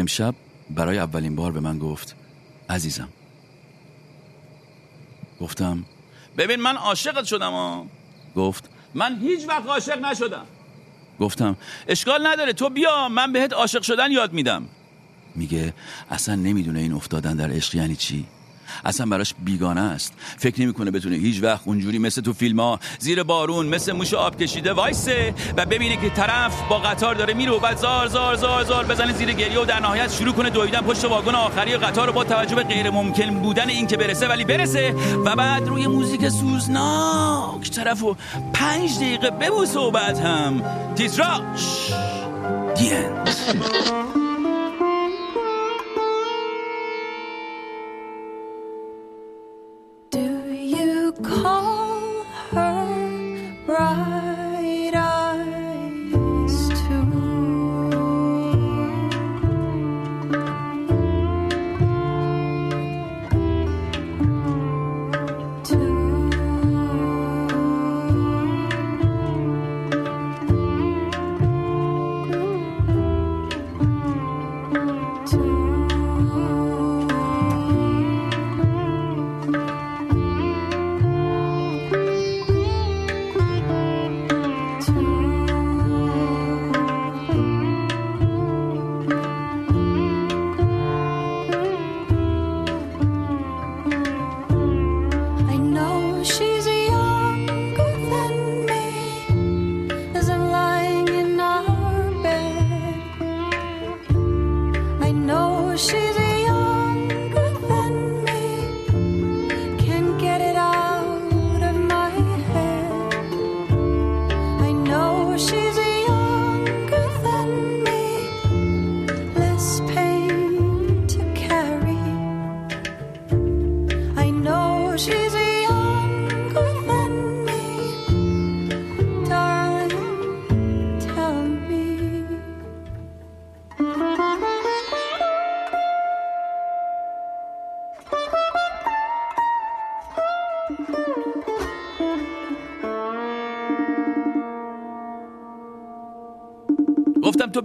امشب برای اولین بار به من گفت عزیزم. گفتم ببین من عاشقت شدم ها گفت من هیچ وقت عاشق نشدم. گفتم اشکال نداره تو بیا من بهت عاشق شدن یاد میدم. میگه اصلا نمی‌دونه این افتادن در عشق یعنی چی. اصلا براش بیگانه است. فکر نمی‌کنه بتونه هیچ وقت اونجوری مثل تو فیلم ها زیر بارون مثل موش آب کشیده وایسه و ببینه که طرف با قطار داره میره و بعد زار زار زار زار بزنه زیر گریه و در نهایت شروع کنه دویدن پشت واگن آخری قطار رو با توجه به غیر ممکن بودن این که برسه ولی برسه و بعد روی موزیک سوزناک طرف و پنج دقیقه ببوسه و بعد هم تیتراش دین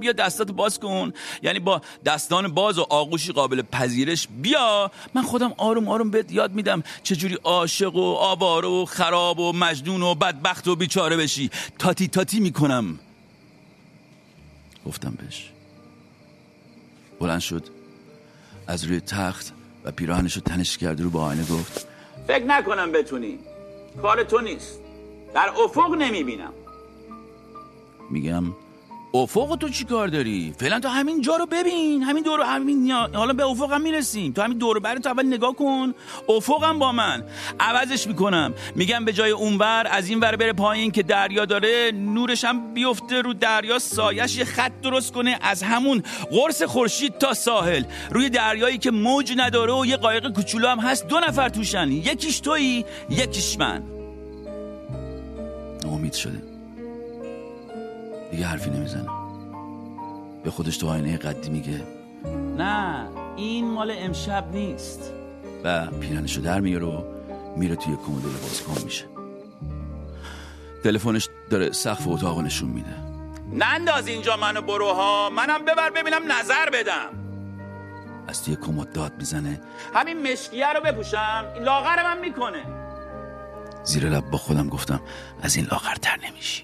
بیا دستاتو باز کن. یعنی با دستان باز و آغوشی قابل پذیرش بیا. من خودم آروم آروم بهت یاد میدم چجوری عاشق و آواره و خراب و مجنون و بدبخت و بیچاره بشی. تاتی تاتی می‌کنم. گفتم بهش. بلند شد. از روی تخت و پیراهنش رو تنش کرد رو با آینه گفت. فکر نکنم بتونی. کار تو نیست. در افق نمی‌بینم. میگم افق تو چی کار داری؟ فعلا تو همین جا رو ببین. همین دور همین حالا به افق هم می‌رسیم. تو همین دور بر تو اول نگاه کن. افقم با من. عوضش می‌کنم. میگم به جای اونور از این ور بره پایین که دریا داره نورش هم بیفته رو دریا. سایش یه خط درست کنه از همون قرص خورشید تا ساحل. روی دریایی که موج نداره و یه قایق کوچولو هم هست. دو نفر توشن. یکیش تویی یکیش من. امید شده. دیگه حرفی نمی‌زنه. به خودش تو آینه قدی میگه. نه این مال امشب نیست. و پیرنشو در میاره و میره توی کمد لباس کن میشه. تلفنش داره سقف اتاق نشون میده. ننداز اینجا منو بروها منم ببر ببینم نظر بدم. از توی کمد داد می‌زنه. همین مشکیه رو بپوشم. این لاغر من می‌کنه. زیر لب با خودم گفتم از این لاغرتر نمیشی.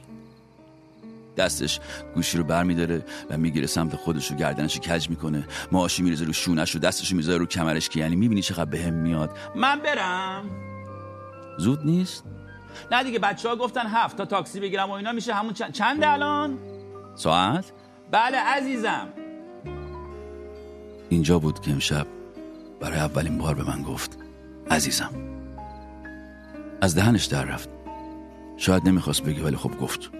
دستش گوشی رو بر میداره و می‌گیره سمت خودش رو گردنش رو کج می‌کنه. معاشی میریزه رو شونش رو دستش رو می‌ذاره رو کمرش که یعنی می‌بینی چقدر بهم میاد. من برم. زود نیست؟ نه دیگه بچه ها گفتن هفت تا تاکسی بگیرم و اینا میشه همون چند چند الان؟ ساعت؟ بله عزیزم. اینجا بود که امشب برای اولین بار به من گفت عزیزم. از دهنش در رفت. شاید نمی‌خواست بگه ولی خب گفت.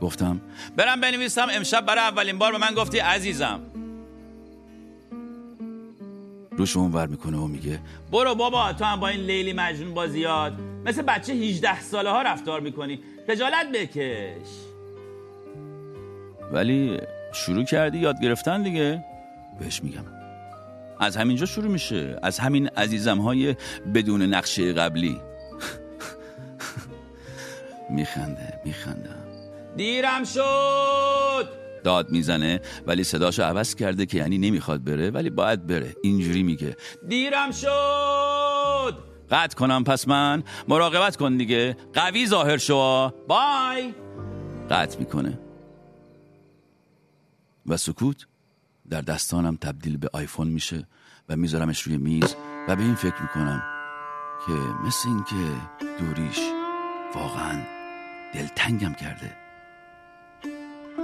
گفتم برم بنویسم امشب برای اولین بار به من گفتی عزیزم. روش اون ور می‌کنه و میگه برو بابا تو هم با این لیلی مجنون بازیاد مثل بچه 18 ساله ها رفتار می‌کنی. خجالت بکش. ولی شروع کردی یاد گرفتن دیگه. بهش میگم. از همینجا شروع میشه. از همین عزیزم های بدون نقشه قبلی. میخنده میخنده. دیرم شد. داد می‌زنه ولی صداشو عوض کرده که یعنی نمی‌خواد بره ولی باید بره. اینجوری میگه. دیرم شد. قطع کنم پس من. مراقبت کن دیگه. قوی ظاهر شو. بای. قطع می‌کنه. و سکوت در دستانم تبدیل به آیفون میشه و میذارمش روی میز و به این فکر می‌کنم که مثل این که دوریش واقعا دلتنگم کرده.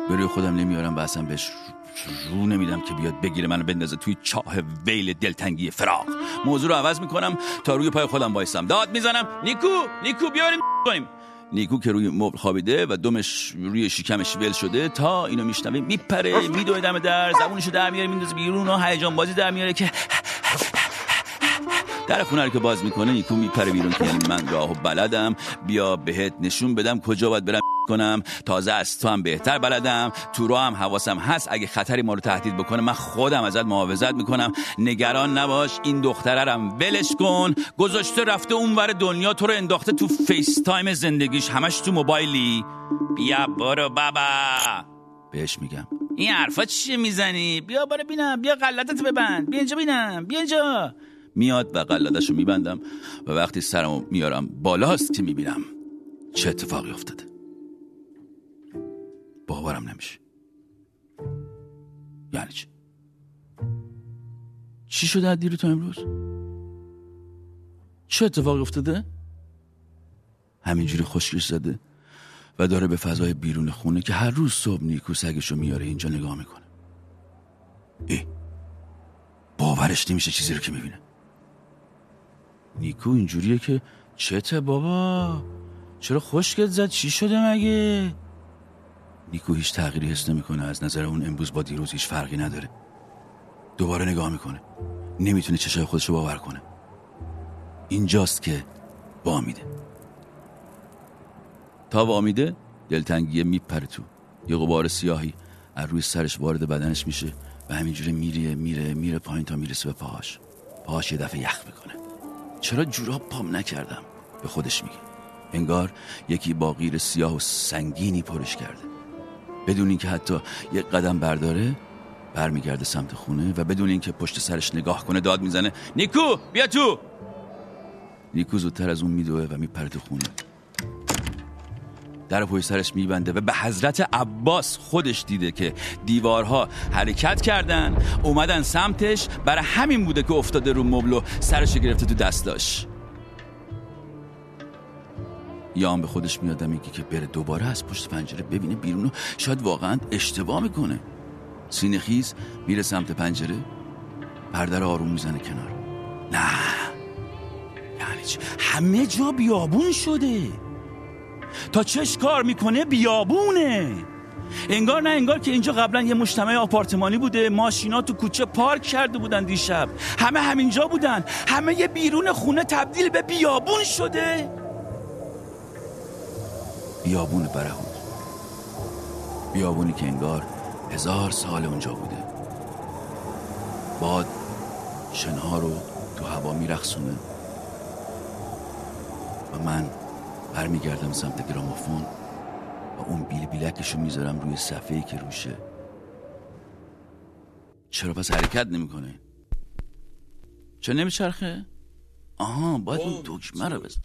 به روی خودم نمیارم و اصلا بهش رو نمیدم که بیاد بگیره منو بندازه توی چاه ویل دلتنگی فراق موضوع رو عوض می‌کنم تا روی پای خودم وایسم. داد می‌زنم. نیکو! نیکو بیاریم. کنیم نیکو که روی مبل خوابیده و دمش روی شکمش ول شده تا اینو میشنوه میپره میدوه دم در زبونشو در میاره میندازه بیرون و هیجان بازی در میاره که در خونه که باز می‌کنه نیکو میپره بیرون که یعنی من راهو بلدم. بیا بهت نشون بدم کجا باید برم کنم. تازه از تو هم بهتر بلدم. تو رو هم حواسم هست. اگه خطری ما رو تهدید بکنه من خودم ازت محافظت می‌کنم. نگران نباش. این دختره هم ولش کن. گذاشته رفته اونور دنیا. تو رو انداخته تو FaceTime زندگیش. همش تو موبایلی. بیا برو بابا. بهش میگم. این حرفا چیه می‌زنی؟ بیا برو بینم. بیا قلتت ببند. بیا اینجا بینم. بیا اینجا. میاد و قلدش رو میبندم و وقتی سرمو میارم بالاست که می‌بینم چه اتفاقی افتاده باورم نمیشه یعنی چی؟ چی شده از دیر تو امروز؟ چه اتفاقی افتاده؟ همینجوری خشکش زده و داره به فضای بیرون خونه که هر روز صبح نیکو سگشو میاره اینجا نگاه می‌کنه ای باورش نمیشه چیزی رو که می‌بینه نیکو اینجوریه که چته بابا؟ چرا خشکت زد؟ چی شده مگه؟ نیکو هیچ تغییری حس نمی‌کنه. از نظر اون امروز با دیروز هیچ فرقی نداره. دوباره نگاه می‌کنه. نمی‌تونه چشای خودش رو باور کنه. اینجاست که وامیده تا وامیده دلتنگیه میپره تو. یه غبار سیاهی از روی سرش وارد بدنش میشه و همینجوری میره میره میره پایین تا می‌رسه به پاهاش. پاهاش یه دفعه یخ می‌کنه. چرا جوراب پام نکردم؟ به خودش میگه. انگار یکی با غیر سیاه و سنگینی پرش کرده. بدون اینکه حتی یک قدم برداره برمیگرده سمت خونه و بدون اینکه پشت سرش نگاه کنه داد می‌زنه. نیکو بیا تو! نیکو زودتر از اون میدوه و میپره خونه. در پشت سرش میبنده و به حضرت عباس خودش دیده که دیوارها حرکت کردن اومدن سمتش. برای همین بوده که افتاده رو مبل و سرش گرفته تو دستاش. یا به خودش میاد میگه که بره دوباره از پشت پنجره ببینه بیرونو شاید واقعا اشتباه می‌کنه. سینه خیز میره سمت پنجره پرده رو آروم می‌زنه کنار. نه. یعنی؟ همه جا بیابون شده. تا چش کار می‌کنه بیابونه. انگار نه انگار که اینجا قبلا یه مجتمع آپارتمانی بوده. ماشینا تو کوچه پارک کرده بودن دیشب. همه همینجا بودن. همه یه بیرون خونه تبدیل به بیابون شده. بیابون برهود بیابونی که انگار هزار سال اونجا بوده. باد شنها رو تو هوا میرخسونه و من برمیگردم سمت گرامافون و اون بیل بیلکشو می‌ذارم روی صفحه که روشه. چرا پس حرکت نمی‌کنه؟ چرا نمیچرخه؟ آها باید اون دکمه رو بزنم.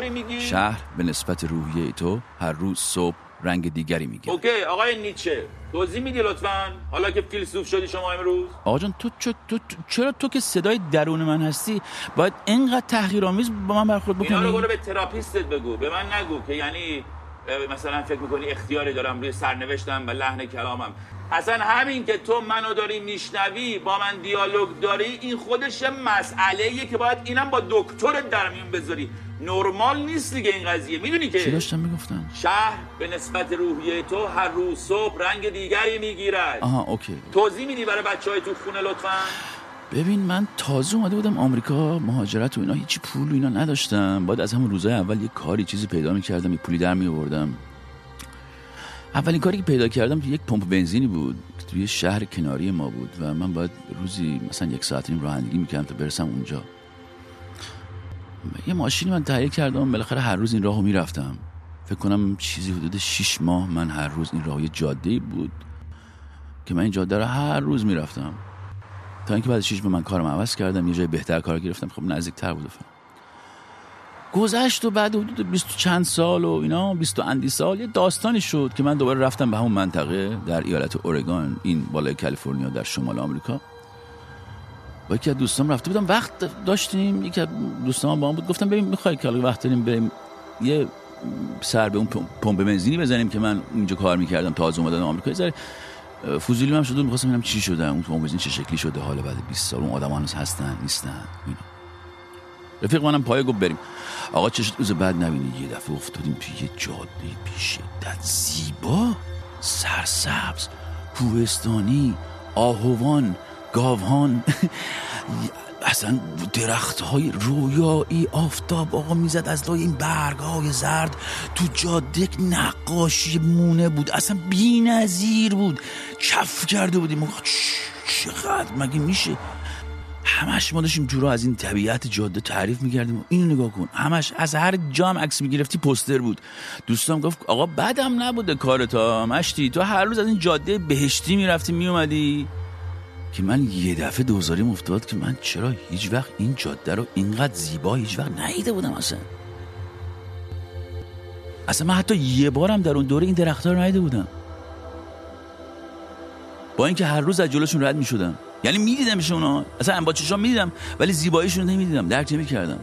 داری میگی؟ شهر به نسبت روحیه تو هر روز صبح رنگ دیگری می‌گیره. OK آقای نیچه توضیح میدی لطفا؟ حالا که فیلسوف شدی شما امروز؟ آقا جان تو, چ- تو, تو- چرا تو که صدای درون من هستی؟ باید اینقدر تحقیرآمیز با من برخورد اینا رو بکنی برو به تراپیستت بگو به من نگو که یعنی مثلا فکر می‌کنی اختیاری دارم روی سرنوشتم و لحن کلامم. اصلا همین که تو منو داری میشنوی با من دیالوگ داری این خودش مسئله که باید اینم با دکترت در میون بذاری. نرمال نیست دیگه این قضیه. می‌دونی چی که داشتم می‌گفتم شهر به نسبت روحیه تو هر روز صبح رنگ دیگری می‌گیرد. آها اوکی. توضیح میدی برای بچه های تو خونه لطفا؟ ببین من تازه اومده بودم آمریکا مهاجرت و اینا هیچی پول و اینا نداشتم. باید از همون روزای اول یه کاری چیزی پیدا می‌کردم یه پولی در میآوردم. اولین کاری که پیدا کردم یک پمپ بنزینی بود که توی شهر کناری ما بود و من باید روزی مثلا یک ساعت نیم رانندگی می‌کردم تا برسم اونجا. یه ماشینی من تهیه کردم بالاخره هر روز این راهو می‌رفتم. فکر کنم چیزی حدود 6 ماه من هر روز این راه یه جاده بود که من این جاده رو هر روز می‌رفتم. تا اینکه بعد شیش به من کارم عوض کردم یه جای بهتر کار گرفتم. خب نزدیکتر بود فلان. گذشت و بعد حدود 20 و چند سال و اینا 20 و اندی سال یه داستانی شد که من دوباره رفتم به همون منطقه در ایالت اورگان این بالای کالیفرنیا در شمال آمریکا. با یکی از دوستام رفته بودم وقت داشتیم یکی از دوستام با هم بود گفتم ببین می‌خوای که حالا وقت داریم بریم یه سر به اون پم- پمپ بنزینی بزنیم که من اونجا کار می‌کردم تازه اومدم آمریکا. ذره فوزیلی هم شده می‌خواستم ببینم چی شده اون پمپ بنزین چه شکلی شده حالا بعد 20 سال اون آدم هنوز هستن نیستن اینا. رفیق منم پایه گفت بریم. آقا چشت روز بعد نبینی یه دفعه افتادیم توی یه جاده بی زیبا سرسبز کوهستانی آهوان. گاوهان. اصلا درخت های رویایی آفتاب آقا می‌زد از لای این برگ های زرد تو جاده نقاشی مونه بود. اصلا بی نظیر بود. کف کرده بودیم. چقدر مگه میشه؟ همش ما داشتیم جورا از این طبیعت جاده تعریف می‌کردیم. اینو نگاه کن. همش از هر جا هم عکس می‌گرفتی پوستر بود. دوستام گفت آقا بدم نبوده کارتا مشتی. تو هر روز از این جاده بهشتی می‌رفتی میومدی که من یه دفعه دوزاریم افتاد که من چرا هیچ وقت این جاده رو اینقدر زیبا هیچ وقت ندیده بودم اصلا. اصلا من حتی یه بارم در اون دوره این درختها رو ندیده بودم. با اینکه هر روز از جلوشون رد می‌شدم. یعنی میدیدمشون اصلا با چشام می‌دیدم ولی زیباییشون نمی‌دیدم. درک نمی‌کردم.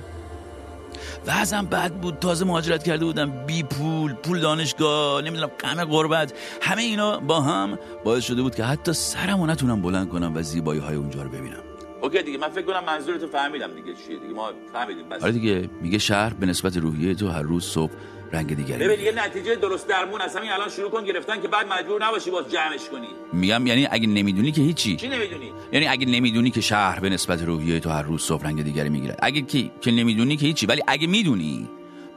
وضعم بد بود. تازه مهاجرت کرده بودم. بی پول پول دانشگاه نمی‌دونم غم غربت. همه اینا با هم باعث شده بود که حتی سرمو نتونم بلند کنم و زیبایی های اونجا رو ببینم. اوکی دیگه من فکر کنم منظورتو فهمیدم دیگه چیه دیگه. ما فهمیدیم بس. آره دیگه میگه شهر به نسبت روحیه تو هر روز صبح رنگ دیگری. ببین. یه نتیجه درست درمون از همین الان شروع کن گرفتن که بعد مجبور نباشی باز جمعش کنی. میگم یعنی اگه نمی‌دونی که هیچی. چی نمی‌دونی؟ یعنی اگه نمی‌دونی که شهر به نسبت روحیه تو هر روز صبح رنگ دیگری می‌گیره. اگه که, که نمی‌دونی که هیچی. ولی اگه می‌دونی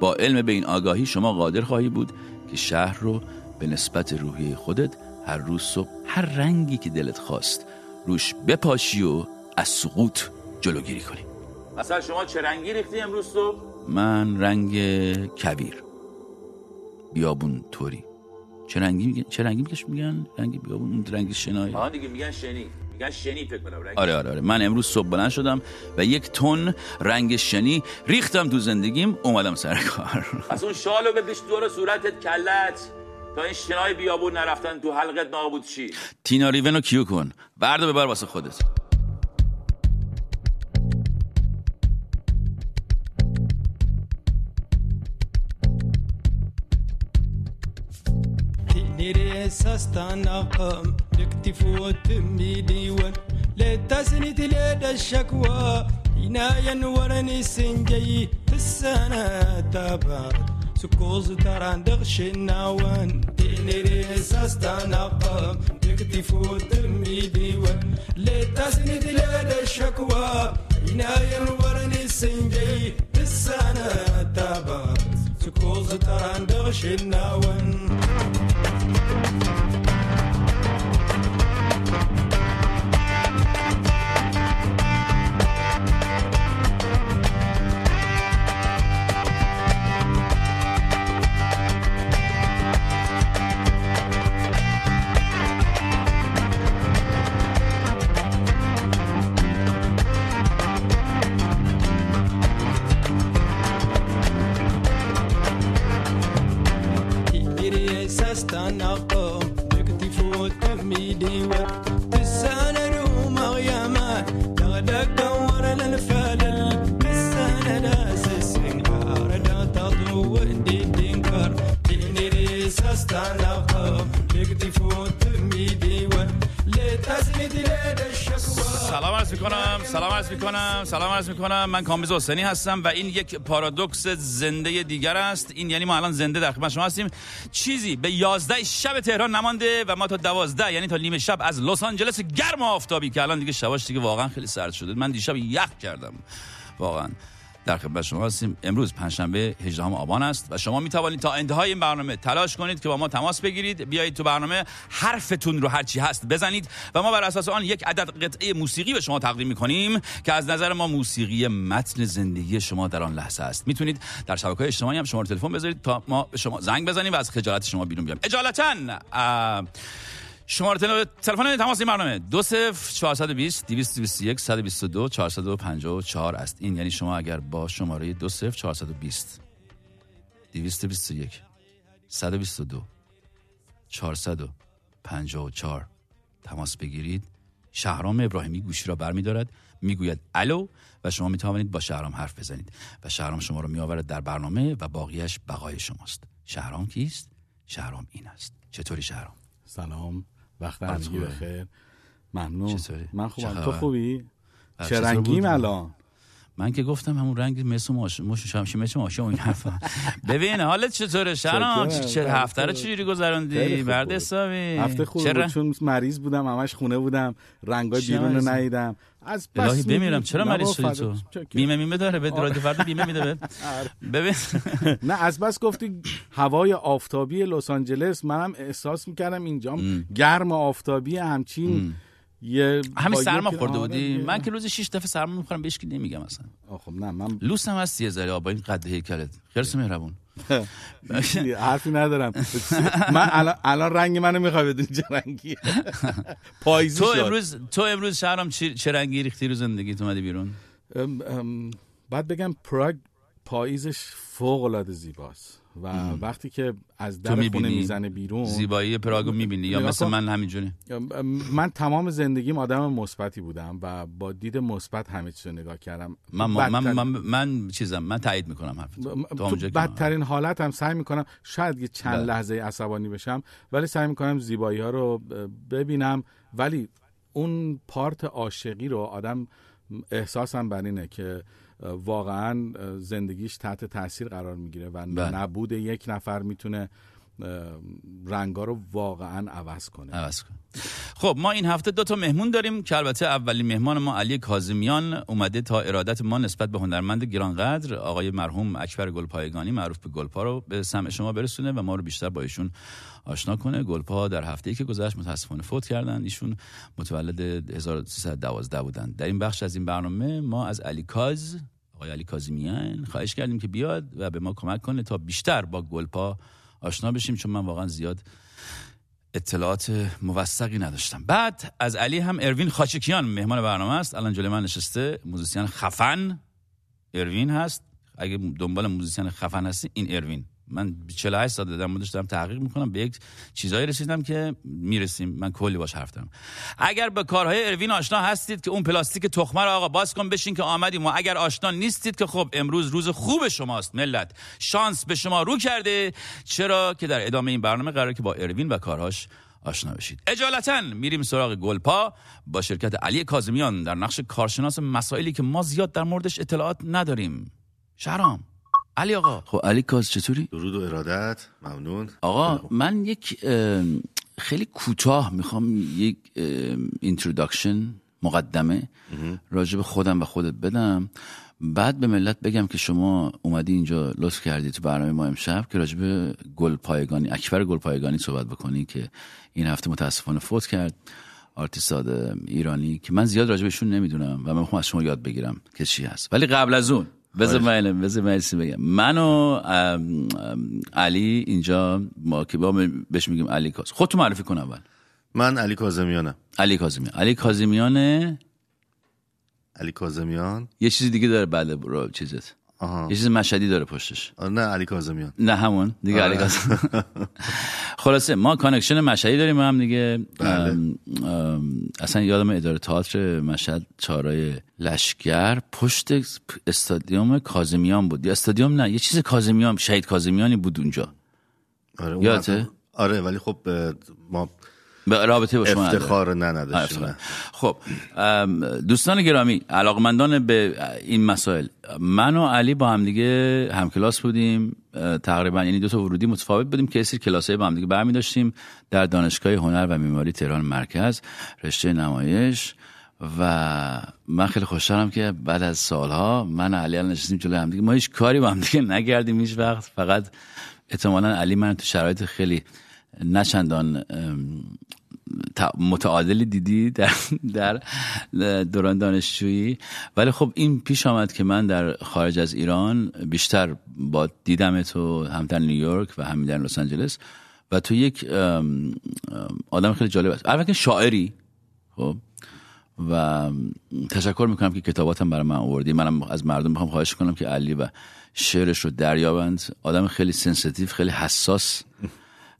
با علم به این آگاهی شما قادر خواهی بود که شهر رو به نسبت روحیه خودت هر روز صبح هر رنگی که دلت خواست روش بپاشی و از سقوط جلوگیری کنی. مثلا شما چه رنگی ریختی امروز صبح؟ من رنگ کویر. بیابون توری چه رنگی میگن؟ چه رنگی میگن؟ رنگ بیابون اون رنگ شنایی. آها دیگه میگن شنی. میگن شنی فکر کنم رنگ آره آره آره. من امروز صبح بلند شدم و یک تن رنگ شنی ریختم تو زندگیم اومدم سر کار. پس اون شالو بکش دور صورتت کلت تا این شنای بیابون نرفتن تو حلقت نابود چی تینا ریونو کیو کن؟ بردو ببر واسه خودت. استناهم وتمي ديوان ميديون لتسني تليد الشكوى. هنا ورني سنجي. السنة تابار سكوز تران دغشنا وان تيني ريس استناهم وتمي ديوان ميديون لتسني تليد الشكوى. هنا ورني سنجي. السنة تابار سكوز تران Thank you. سلام عرض می‌کنم. من کامبیز حسینی هستم و این یک پارادوکس زنده دیگر است. این یعنی ما الان زنده در خدمت شما هستیم. چیزی به 11 شب تهران نمانده و ما تا 12 یعنی تا نیمه شب از لس آنجلس گرم و آفتابی که الان دیگه شباش دیگه واقعا خیلی سرد شده. من دیشب یخ کردم. واقعا. در خدمت شما هستیم. امروز پنجشنبه 18 آبان است و شما می توانید تا انتهای این برنامه تلاش کنید که با ما تماس بگیرید. بیایید تو برنامه حرفتون رو هر چی هست بزنید و ما بر اساس آن یک عدد قطعه موسیقی به شما تقدیم می کنیم که از نظر ما موسیقی متن زندگی شما در آن لحظه است. می‌تونید در شبکه‌های اجتماعی هم شماره تلفن بذارید تا ما به شما زنگ بزنیم و از خجالت شما بیرون بیایم. اجالتا شماره تل- تلفن تماس این برنامه. 20 420 221 122 454 است. این یعنی شما اگر با شماره 20 420 221 122 454 تماس بگیرید. شهرام ابراهیمی گوشی را برمیدارد می‌گوید الو و شما می‌توانید با شهرام حرف بزنید. و شهرام شما را میآورد در برنامه و باقیش بقای شماست. شهرام کیست؟ شهرام این است. چطوری شهرام؟ سلام. وقت همگی؟ بخیر ممنون چطوری؟ من خوبم؟ تو خوبی چه رنگیم؟ الان من که گفتم همون رنگ مثل ماش مش شمشی مثل ماشا اون حرفا ببین حالت چطوره چکرم. چه هفته رو. چجوری گذروندی مرد بود. حسابی هفته خوب چرا چون مریض بودم همش خونه بودم رنگای بیرون رو؟ ندیدم از بس الهی. بمیرم. چرا مریض شدی تو. بیمه میمه داره به رادیو فردا بیمه میده به ببین. نه از بس گفتی هوای آفتابی لس آنجلس. منم احساس می‌کردم اینجام گرم آفتابی همچین یه همین سرما خورده آره بودی. من که روز 6 دفعه سرما می‌خورم بهش که نمیگم اصلا. خب نه من لوس هم هستی یه ذره با این قد هیکلت. خیلی مهربون. حرفی ندارم. من الان, رنگ منو می‌خوای بدونی چه رنگیه. پاییزی تو. امروز تو امروز شهرام چه رنگی ریختی رو زندگیت اومدی بیرون؟ باید بگم پراگ پاییزش فوق العاده زیباست. و وقتی که از در خونه؟ می‌زنه بیرون زیبایی پراگو می‌بینی یا مثل. من همینجوری ام، ام، من تمام زندگیم آدم مثبتی بودم و با دید مثبت همه چیز رو نگاه کردم من من من, من, من چیزم من تایید می‌کنم حرفت تا تو بدترین حالت هم سعی می‌کنم شاید یه چند بله. لحظه عصبانی بشم ولی سعی می‌کنم زیبایی ها رو ببینم ولی اون پارت عاشقی رو آدم احساسم بر اینه که واقعا زندگیش تحت تاثیر قرار می‌گیره و بله. نبود یک نفر می‌تونه رنگا رو واقعا عوض کنه. عوض کن خب ما این هفته دو تا مهمون داریم که البته اولین مهمان ما علی کاظمیان اومده تا ارادت ما نسبت به هنرمند گرانقدر آقای مرحوم اکبر گلپایگانی معروف به گلپا رو به سمع شما برسونه و ما رو بیشتر با ایشون آشنا کنه. گلپا در هفته ای که گذشت متاسفانه فوت کردن. ایشون متولد 1312 بودن. در این بخش از این برنامه ما از علی کاز آقای علی کاظمیان خواهش کردیم که بیاد و به ما کمک کنه تا بیشتر با گلپا آشنا بشیم چون من واقعا زیاد اطلاعات موثقی نداشتم. بعد از علی هم اروین خاچکیان مهمان برنامه است. الان جلوی من نشسته موزیسین خفن. اروین هست. اگه دنبال موزیسین خفن هستی این اروین. من 48 سال در موردش دارم تحقیق می‌کنم به یک چیزایی رسیدم که می‌رسیم. من کلی باش حرف دارم. اگر به کارهای اروین آشنا هستید که اون پلاستیک تخمه رو آقا باز کن بشین که آمدیم و اگر آشنا نیستید که خب امروز روز خوب شماست ملت. شانس به شما رو کرده. چرا؟ که در ادامه این برنامه قراره که با اروین و کارهاش آشنا بشید. اجالتا میریم سراغ گلپا با شرکت علی کاظمیان در نقش کارشناس مسائلی که ما زیاد در موردش اطلاعات نداریم. شهرام. علی آقا. خب علی کاز چطوری؟ درود و ارادت. ممنون. آقا من یک خیلی کوتاه می‌خوام یک introduction مقدمه راجع به خودم و خودت بدم. بعد به ملت بگم که شما اومدی اینجا لطف کردی تو برنامه ما امشب که راجع به گل پایگانی اکبر گل پایگانی صحبت بکنی که این هفته متاسفانه فوت کرد. آرتیستای ایرانی که من زیاد راجع بهشون نمی‌دونم و من می‌خوام از شما یاد بگیرم که چی هست. ولی قبل از اون بذار من بذار من بگم. من و علی اینجا ما که با بهش میگیم علی کاز خودتو معرفی کن اول. من علی کاظمیانم. علی کاظمیان. علی کاظمیان علی کاظمیان. یه چیزی دیگه داره بعد چیزت. آها. یه چیز مشهدی داره پشتش نه علی کاظمیان نه همون دیگه. علی قاسم. خلاصه ما connection مشهدی داریم با هم دیگه بله. ام، ام، اصلا یادم اداره تئاتر مشهد چهارراه لشگر پشت استادیوم کازمیان بود یا استادیوم نه یه چیز کازمیان شهید کازمیانی بود اونجا آره اون یادته؟ اصلا- آره ولی خب ما رابطه با شما. افتخار نداشتیم. خب دوستان گرامی علاقمندان به این مسائل من و علی با هم دیگه همکلاس بودیم تقریبا یعنی دو تا ورودی متفاوت بودیم که سری کلاسای با هم دیگه برمی داشتیم در دانشگاه هنر و معماری تهران مرکز رشته نمایش و من خیلی خوشحالم که بعد از سالها من و علی الان نشستیم جلوی هم دیگه ما هیچ کاری با هم دیگه نگردیم هیچ وقت فقط احتمالا علی من تو شرایط خیلی نچندان متعادلی دیدی در در دوران دانشجویی؟ ولی خب این پیش آمد که من در خارج از ایران بیشتر با دیدم تو هم در نیویورک و هم در لس آنجلس و تو یک آدم خیلی جالب است. البته شاعری خب و تشکر می‌کنم که کتاباتم برای من آوردی. منم از مردم می‌خوام خواهش کنم که علی و شعرش رو دریابند. آدم خیلی sensitive خیلی حساس.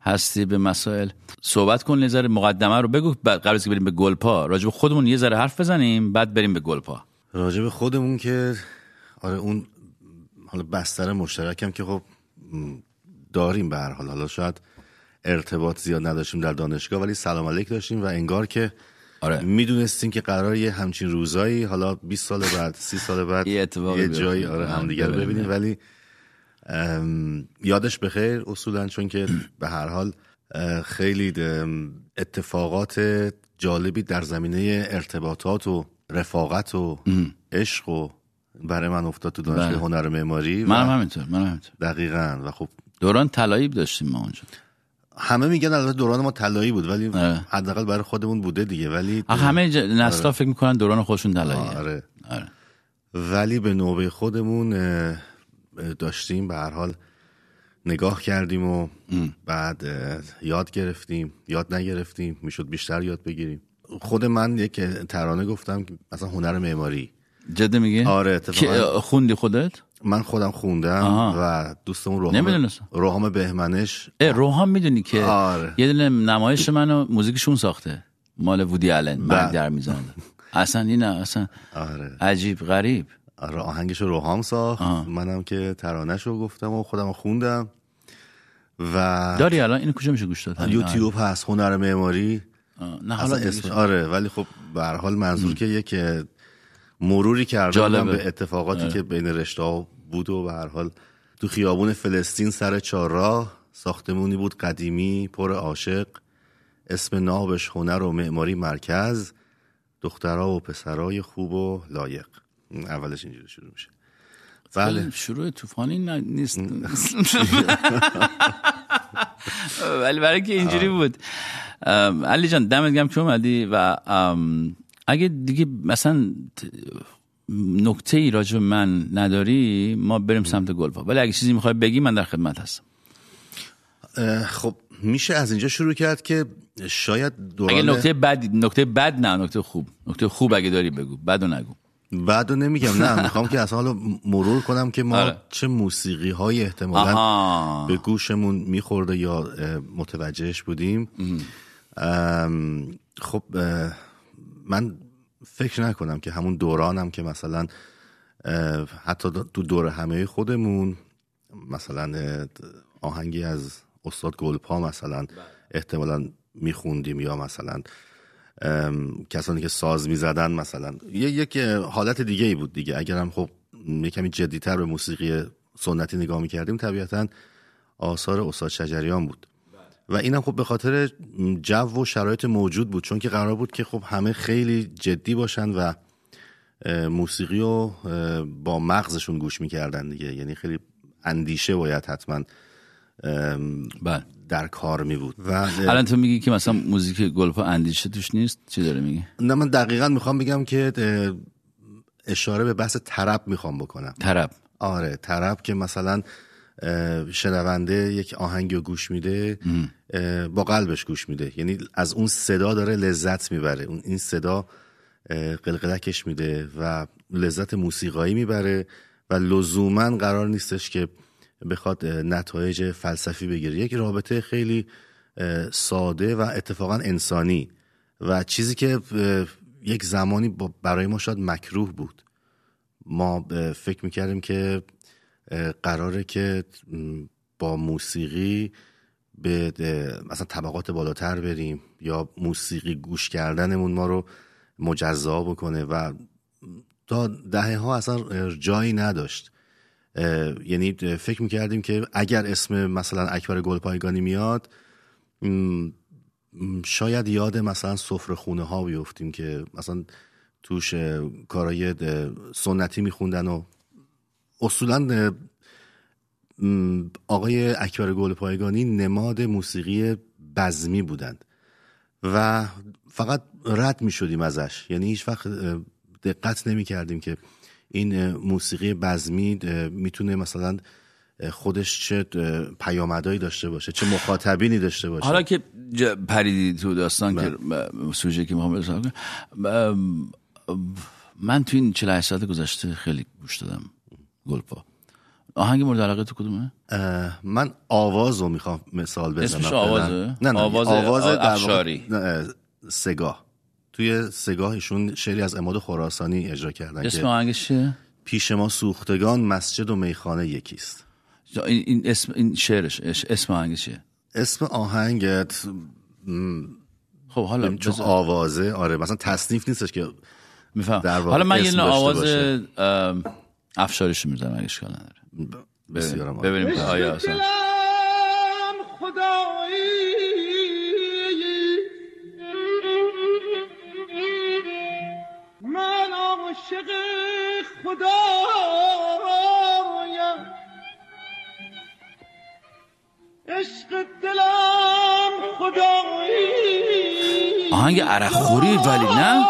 هستی به مسائل صحبت کن یه ذره مقدمه رو بگو بعد قبل از که بریم به گلپا راجع به خودمون یه ذره حرف بزنیم بعد بریم به گلپا راجع به خودمون که آره اون حالا بستر مشترکم که خب داریم به هر حال حالا شاید ارتباط زیاد نداشتیم در دانشگاه ولی سلام علیک داشتیم و انگار که آره. می‌دونستیم که قرار یه همچین روزایی حالا 20 سال بعد 30 سال بعد یه یه. جایی آره همدیگه رو ببینیم. ولی یادش بخیر اصولا چون که به هر حال خیلی اتفاقات جالبی در زمینه ارتباطات و رفاقت و عشق و برای من افتاد تو دانشگاه بله. هنر معماری و منم همینطور منم همینطور. دقیقا. و خب دوران طلایی داشتیم ما اونجا. همه میگن البته دوران ما طلایی بود ولی آره. حداقل برای خودمون بوده دیگه ولی همه ج... نسلا فکر می‌کنن دوران خودشون طلاییه. آره. آره. ولی به نوبه خودمون داشتیم به هر حال نگاه کردیم و بعد یاد گرفتیم. یاد نگرفتیم. می‌شد بیشتر یاد بگیریم. خود من یک ترانه گفتم که مثلا هنر معماری. جدی میگی؟ آره، اتفاقاً. خوندی خودت؟ من خودم خوندم آها. و دوستمون روحام. روحام بهمنش. اه روحان می‌دونی که آره. یه دونه نمایش منو موزیکشون ساخته. مال وودی آلن مرگ بله. در می‌زنه اصلا این اصلا آره. عجیب غریب. آره آهنگش رو روحام ساخت. منم که ترانهش رو گفتم و خودم رو خوندم. و داری الان؟ اینو کجا میشه گوش داد؟ یوتیوب هست هنر معماری. آه، نه حالا اسم. آره ولی خب به هر حال منظور که یک مروری کردم. به اتفاقاتی که بین رشته ها بود و به هر حال تو خیابون فلسطین سر چهارراه ساختمونی بود قدیمی پر عاشق. اسم نابش هنر و معماری مرکز. دخترها و پسرای خوب و لایق. اولش اینجوری شروع میشه. بله. شروع طوفانی نیست. ولی برای که اینجوری بود. علی جان دمت گرم که اومدی و اگه دیگه مثلا نکته ای راجع من نداری ما بریم سمت گلفا. ولی اگه چیزی می‌خوای بگی من در خدمت هستم. خب میشه از اینجا شروع کرد که شاید دوران اگه نکته بد نکته بد نه نکته خوب. نکته خوب اگه داری بگو. بدو نگو. بعدو نمیگم نه می‌خوام که اصلا حالا مرور کنم که ما آره. چه موسیقی های احتمالا آها. به گوشمون میخورده یا متوجهش بودیم. ام، خب من فکر نکنم که همون دورانم که مثلا حتی تو دور همه خودمون مثلا آهنگی از استاد گلپا مثلا احتمالا میخوندیم یا مثلا کسانی که ساز می‌زدن مثلا. یه یک حالت دیگه ای بود دیگه. اگرم خب یه کمی جدیتر به موسیقی سنتی نگاه می‌کردیم طبیعتا آثار استاد شجریان بود. و اینم خب به خاطر جو و شرایط موجود بود چون که قرار بود که خب همه خیلی جدی باشن و موسیقی رو با مغزشون گوش می‌کردن دیگه. یعنی خیلی اندیشه باید حتما بله. در کار می بود. و الان تو میگی که مثلا موزیک گلفا اندیشه توش نیست؟ چی داره میگی نه من دقیقا می‌خوام بگم که اشاره به بحث طرب می‌خوام بکنم. طرب. آره طرب که مثلا شنونده یک آهنگی رو گوش میده با قلبش گوش میده. یعنی از اون صدا داره لذت می‌بره. اون این صدا قلقلکش میده و لذت موسیقایی می‌بره و لزوما قرار نیستش که بخواد نتایج فلسفی بگیره. یک رابطه خیلی ساده و اتفاقا انسانی و چیزی که یک زمانی برای ما شاید مکروه بود. ما فکر می‌کردیم که قراره که با موسیقی به مثلا طبقات بالاتر بریم یا موسیقی گوش کردنمون ما رو مجزا بکنه و تا دهه ها اصلا جایی نداشت. یعنی فکر می‌کردیم که اگر اسم مثلا اکبر گلپایگانی میاد شاید یاد مثلا سفره خونه ها بیفتیم که مثلا توش اه، سنتی میخوندن و اصولا آقای اکبر گلپایگانی نماد موسیقی بزمی بودند و فقط رد می شدیم ازش. یعنی هیچ وقت دقت نمی کردیم که این موسیقی بزمی می‌تونه مثلا خودش چه پیامدهایی داشته باشه چه مخاطبینی داشته باشه حالا که پریدی تو داستان که ب- سوژه که می‌خوام ارسال کنم ب- من تو این 48 ساعت گذشته خیلی گوش دادم گلپا آهنگ مورد علاقه تو کدومه؟ اه، من آواز رو می‌خوام مثال بزنم اسمش. آوازه؟ نه نه آواز آواز افشاری. سگاه توی سگاهشون شعری از اماد خراسانی اجرا کردن اسم آهنگش چیه؟ پیش ما سوختگان مسجد و میخانه یکیست این, این اسم این شعرش اسم آهنگش چیه؟ اسم آهنگت خب حالا چون بذار- آوازه آره مثلا تصنیف نیستش که میفهم حالا من یه آواز افشارش می‌زنم اگه اشکال نداره بسیارم عالی. ببینیم که آیا اصلا عشق دلم خدایی. آهنگ عرق خوری ولی نه؟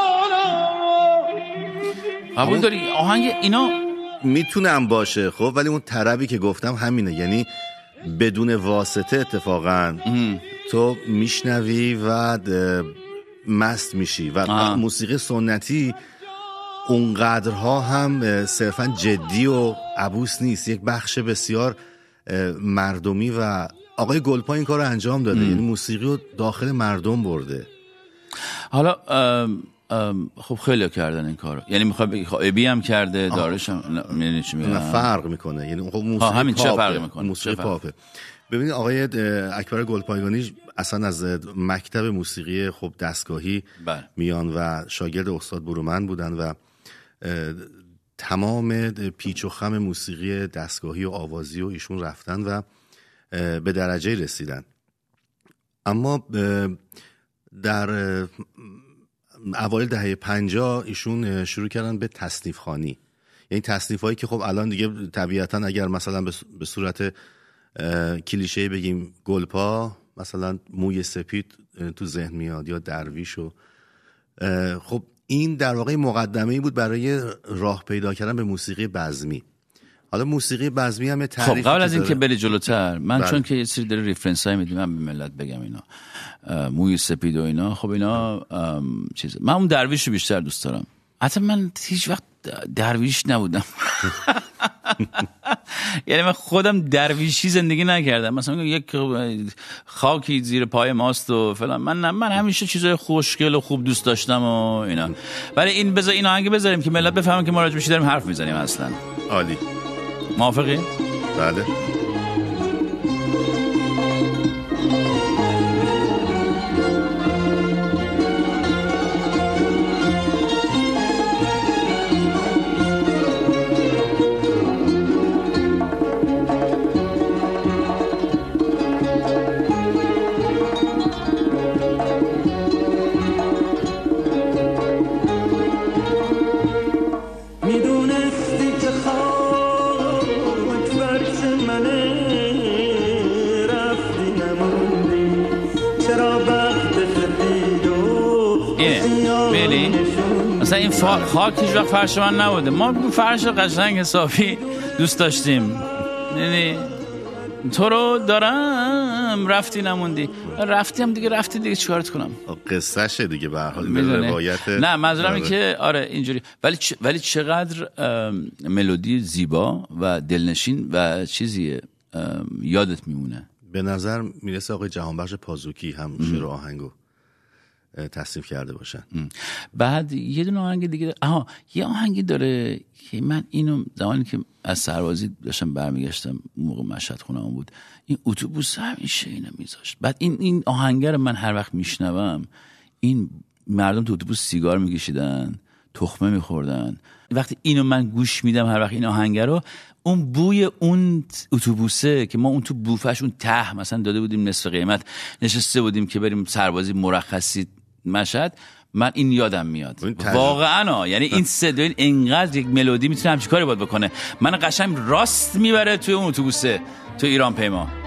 قبول داری؟ آهنگ اینا می‌تونم باشه خب ولی اون طربی که گفتم همینه. یعنی بدون واسطه اتفاقا. تو میشنوی و مست میشی و آه. موسیقی سنتی اونقدرها هم صرفا جدی و عبوس نیست. یک بخش بسیار مردمی و آقای گلپا این کار رو انجام داده. یعنی موسیقی رو داخل مردم برده. حالا ام، ام، خب خیلی کردن این کارو. یعنی می‌خوای بگی خب ابی هم کرده دارش هم می‌دونی چی فرق می‌کنه. یعنی خب موسیقی همین چه. فرقی می‌کنه؟ موسیقی؟ پاپه. ببینید آقای اکبر گلپایگانی اصلا از مکتب موسیقی خب دستگاهی بله. میان و شاگرد استاد برومند بودن و تمام پیچ و خم موسیقی دستگاهی و آوازی و ایشون رفتن و به درجه رسیدن. اما در اوایل دهه پنجاه ایشون اه، شروع کردن به تصنیف خانی یعنی تصنیف هایی که خب الان دیگه طبیعتا اگر مثلا به صورت کلیشه بگیم گلپا مثلا موی سپید تو ذهن میاد یا درویش و خب این در واقع مقدمه ای بود برای راه پیدا کردن به موسیقی بزمی. حالا موسیقی بزمی هم یه خب قبل از. اینکه بری جلوتر من بله. چون که یه سری داره ریفرنس های میدیم من به ملت بگم اینا موی سپید و اینا. خب اینا چیز. من اون درویش رو بیشتر دوست دارم. حتی من هیچ وقت درویش نبودم. یعنی من خودم درویشی زندگی نکردم. مثلا یک خاکی زیر پای ماست و فلان. من من همیشه چیزای خوشگل و خوب دوست داشتم و اینا. ولی این بذار این آهنگ بذاریم که ملت بفهمن که ما راجع داریم حرف می‌زنیم اصلا. عالی. موافقی؟ بله. خاک هیچ وقت فرش من نبوده. ما فرش قشنگ حسابی دوست داشتیم. یعنی تو رو دارم رفتی نموندی. رفتی هم دیگه رفتی دیگه چیکارت کنم؟ قصهشه دیگه به هر حال؟ روایت نه منظورم این. که آره اینجوری. ولی چ- ولی چقدر ملودی زیبا و دلنشین و چیزیه یادت میمونه؟ به نظر می‌رسه آقای جهانبخش پازوکی هم شعر آهنگو. تصنیف کرده باشن. بعد یه دونه آهنگ دیگه آها یه آهنگی داره که من اینو زمانی که از سربازی داشتم برمیگشتم موقع مشهد خونم بود این اتوبوس همیشه اینو میذاشت. بعد این این آهنگر من هر وقت میشنوم این مردم تو اتوبوس سیگار میکشیدن تخمه میخوردن. وقتی اینو من گوش میدم هر وقت این آهنگر رو اون بوی اون اتوبوسه که ما اون تو بوفش اون ته مثلا داده بودیم نصف قیمت نشسته بودیم که بریم سربازی مرخصی مشهد من این یادم میاد واقعا ها. یعنی این صدا این انقدر یک ملودی می‌تونه همچین کاری باید بکنه من قشنگ راست می‌بره توی اون اتوبوسه تو ایران پیما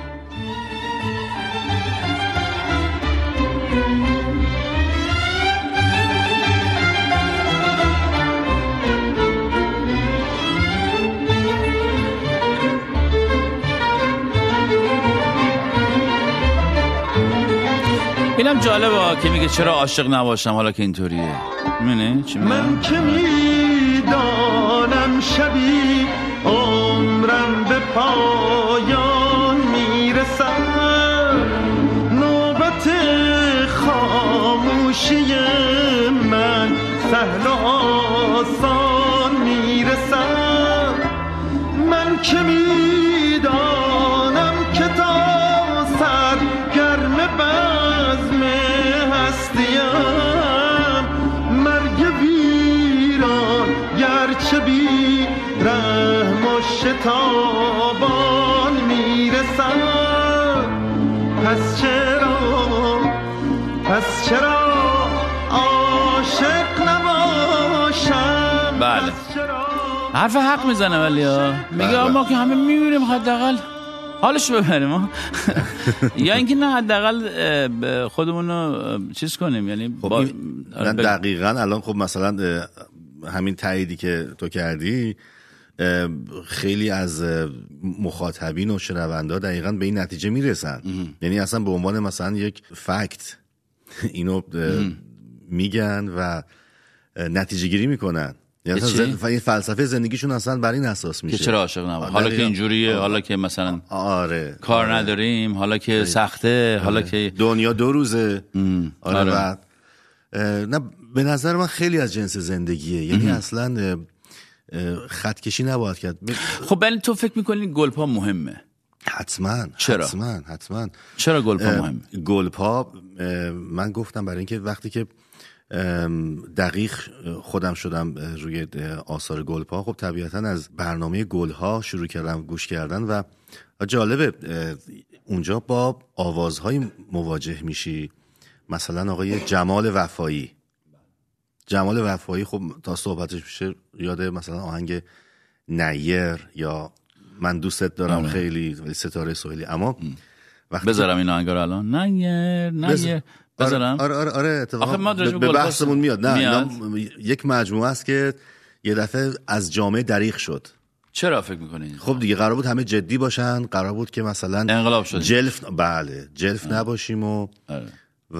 جالبه که میگه چرا عاشق نباشم حالا که اینطوریه. من که می‌دانم شبی حرف حق می‌زنه ولی ها. میگه بله. ما که همه میمیریم حداقل. حالش ببریم. یا اینکه نه حداقل خودمون رو چیز کنیم. یعنی خب با- آره،. دقیقا الان خب مثلا همین تاییدی که تو کردی خیلی از مخاطبین و شنوندا دقیقا به این نتیجه می‌رسن. یعنی اصلا به عنوان مثلا یک فکت اینو میگن و نتیجه گیری می‌کنن. یعنی این فلسفه زندگیشون اصلا بر این اساس میشه. که چرا عاشق نباشیم آه، حالا که. اینجوریه حالا که مثلا آره کار آره. نداریم حالا که سخته حالا که دنیا دو روزه. آره, آره. بعد. نه به نظر من خیلی از جنس زندگیه. یعنی اصلا اه، خطکشی نباید کرد. خب ولی تو فکر می‌کنی گلپا مهمه؟ حتما چرا؟ حتما حتما. چرا گلپا مهمه؟ گلپا من گفتم برای اینکه وقتی که دقیق خودم شدم روی آثار گلپا. خب طبیعتا از برنامه گلها شروع کردم گوش کردن و جالبه اونجا با آوازهای مواجه میشی. مثلا آقای جمال وفایی. جمال وفایی خب تا صحبتش میشه یاد مثلا آهنگ نیر یا من دوستت دارم آره. خیلی ستاره سوئیلی اما وقتی بذارم این آهنگ رو الان. نیر نیر. بذارم؟ آره آره آره اتفاقا. ما به, بحثمون میاد. نه میاد. یک مجموعه است که یه دفعه از جامعه دریغ شد. چرا فکر می‌کنی خب دیگه قرار بود همه جدی باشن. قرار بود که مثلا انقلاب شدیم. جلف بله جلف نباشیم و آره. و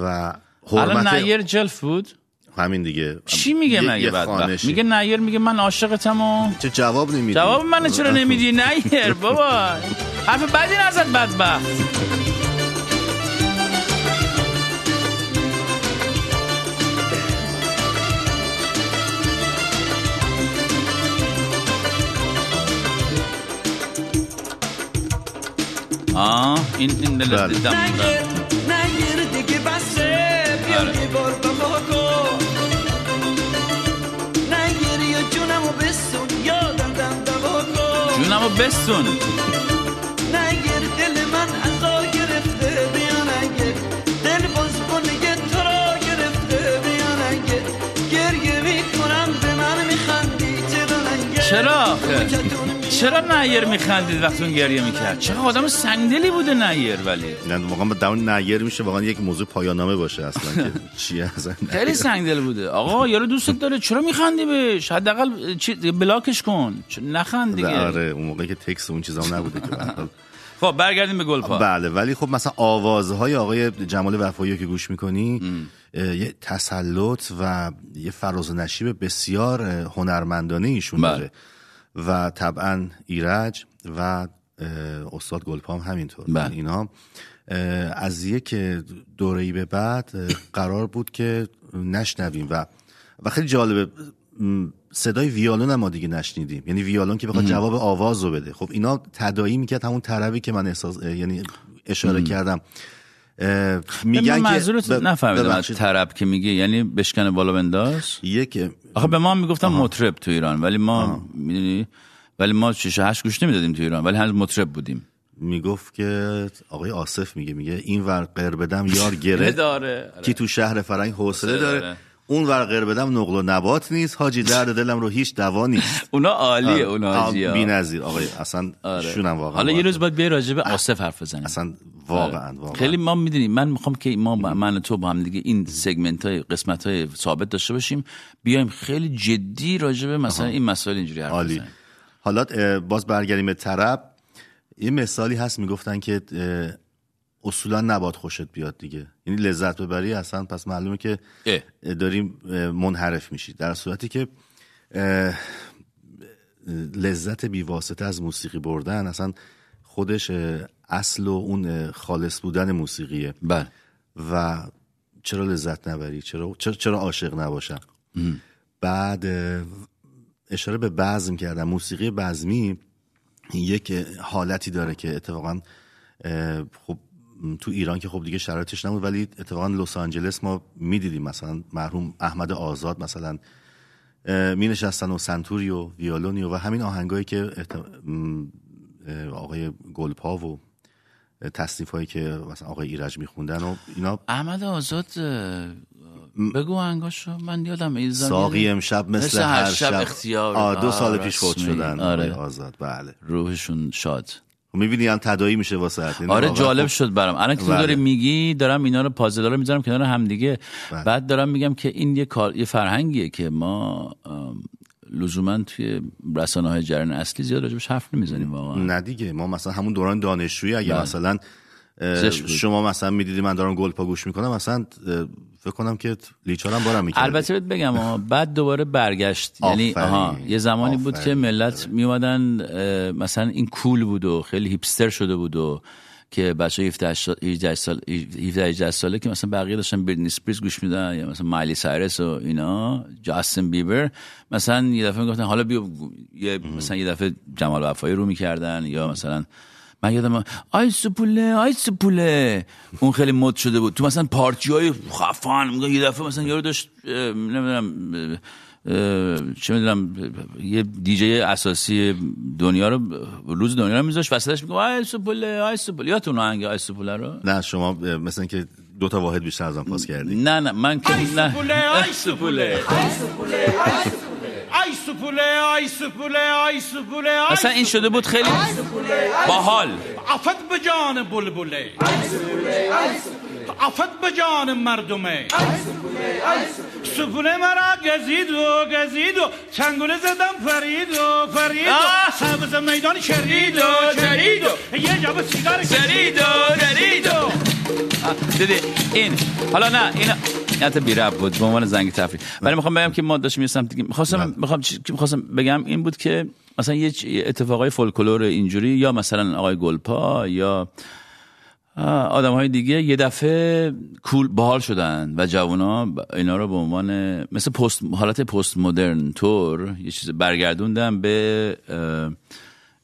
الان حرمت نیر جلف بود؟ همین دیگه. چی میگه مگه بعد. میگه نیر میگه من عاشقتم و چه جواب نمیدی. جواب من چرا نمیدی؟ نیر بابا. حرف بدی نزد بدبخت. آه این این دل بله. دیدم. نگیر نگیر دیگه بسه بیا آره. یه بار وفا کن. نگیر یا جونمو بسون. یادم دم دوا کن. جونمو بستون نگیر دل من ازا گرفته. بیا نگیر دل باز کنه. تو را گرفته. بیا نگیر گریه می‌کنم. به من میخندی. چرا نگیر چرا چرا نیر میخندید وقتی اون گریه می‌کرد؟ چرا آدم سنگدلی بوده نیر ولی؟ نه واقعا با دون نیر میشه واقعا یک موضوع پایانامه باشه اصلا که چیه اصلا خیلی سنگدل بوده. آقا یارو دوستت داره چرا میخندی بهش؟ حداقل چی بلاکش کن. نخند دیگه. آره اون موقع که تکس اون چیزا نبوده که. خب برگردیم به گلپا. بله ولی خب مثلا آوازهای آقای جمال وفایی که گوش می‌کنی یه تسلط و یه فراز و نشیب بسیار هنرمندانه ایشون بله. داره. و طبعا ایرج و استاد گلپام همینطور. بله. اینا از یک دوره‌ای به بعد قرار بود که نشنویم و و خیلی جالبه صدای ویالون هم ما دیگه نشنیدیم. یعنی ویالون که بخواد جواب آواز رو بده. خب اینا تداعی می‌کرد همون طربی که من احساس یعنی اشاره کردم. اه، میگن که ب- نفهمیدم. طرب که میگه یعنی بشکنه بالا بنداز؟ یک آخه به ما هم می‌گفتن مطرب تو ایران ولی ما می‌دونی؟ ولی ما شش هشت گوش نمی‌دادیم تو ایران ولی هنوز مطرب بودیم. می‌گفت که آقای آصف میگه میگه این ور قر بدم یار گره داره. کی تو شهر فرنگ حوصله حوصله داره. داره. اون ور بدم نقل و نبات نیست. حاجی درد دلم رو هیچ دوا نیست. اونا عالیه اونا حاجی بی نظیر آقای اصلا شونم واقعا حالا یه. روز باید بیای راجع به آصف حرف بزنیم. اصلا واقعا واقعا. خیلی ما می‌دونیم من می‌خوام که ما با- من تو با هم دیگه این سگمنت های قسمت های ثابت داشته باشیم بیایم خیلی جدی راجع به مثلا این مسائل اینجوری حرف عالی. بزنیم. حالا باز برگردیم به طرب. یه مثالی هست می‌گفتن که اصولا نباد خوشت بیاد دیگه. یعنی لذت ببری اصلا پس معلومه که اه. داریم منحرف میشی. در صورتی که لذت بیواسطه از موسیقی بردن اصلا خودش اصل و اون خالص بودن موسیقیه. بله. و چرا لذت نبری؟ چرا چرا, عاشق نباشم؟ بعد اشاره به بزم کردم. موسیقی بزمی یک حالتی داره که اتفاقا خب تو ایران که خب دیگه شرایطش نبود ولی اتفاقا لس آنجلس ما می‌دیدیم. مثلا مرحوم احمد آزاد مثلا می نشستن و سنتوری و ویولونی و, همین آهنگایی که آقای گلپا و تصنیف هایی که مثلا آقای ایرج میخوندن و اینا. احمد آزاد بگو هنگاشو من یادم ایزانی ساقی امشب مثل, مثل هر هر شب اختیار. دو سال پیش فوت. شدن آره. آقای آزاد. بله. روحشون شاد. می‌بینی هم تدایی میشه واسه یعنی آره جالب خب شد برام الان که تو بله. داری میگی دارم اینا رو پازلا رو می‌ذارم کنار هم دیگه بله. بعد دارم میگم که این یه کار یه فرهنگیه که ما لزوما توی رسانه های جریان اصلی زیاد راجبش حرف نمی‌زنیم واقعا نه دیگه ما مثلا همون دوران دانشجویی اگه بله. مثلا. شما مثلا می‌دیدی من دارم گلپا گوش می‌کنم مثلا فکر کنم که لیچارم بارم می‌کردی البته بهت بگم بعد دوباره برگشت یعنی. آها یه زمانی بود که. ملت میومدن مثلا این کول بود و خیلی هیپستر شده بود و که بچه 17 سال 18 سال 17 18 ساله که مثلا بقیه داشتن بریتنی اسپریز گوش میدن یا مثلا مایلی سایرس و اینا جاستین بیبر مثلا یه دفعه می‌گفتن حالا بیا یه مثلا یه دفعه جمال وفایی رو می‌کردن یا مثلا من یادم آی سپوله آی سپوله. اون خیلی مد شده بود. تو مثلا پارتی های خفن میگن یه دفعه مثلا یارو داشت نمی‌دونم چه می‌دونم یه دیجی اساسی دنیا رو روز دنیا رو میذاشت وسطش میگه آی سپوله آی سپوله. یادتون آهنگ آی سپوله رو؟ نه شما اه، مثل اینکه دو تا واحد بیشتر از آن پاس کردی. نه نه من که نه. سپوله، آی سپوله. آی سپوله آی سپوله آی سپوله آی مثلا این شده بود خیلی باحال. آفت به جان بلبله. آفت به جان مردمه. سپوله مرا گزید و گزید و چنگوله زدم فرید و فرید و! سبز میدان شرید و شرید و یه جاب سیگار زرید و زرید و دیدی این حالا نه این حتی بی رب بود به عنوان زنگ تفریح. ولی می‌خوام بگم که ما داشتیم سمت دیگه می‌خواستم می‌خوام چی- که می‌خواستم بگم این بود که مثلا یه اتفاقای فولکلور اینجوری یا مثلا آقای گلپا یا آدم های دیگه یه دفعه کول باحال شدن و جوونا اینا رو به عنوان مثل پست حالت پست مدرن طور یه چیز برگردوندن به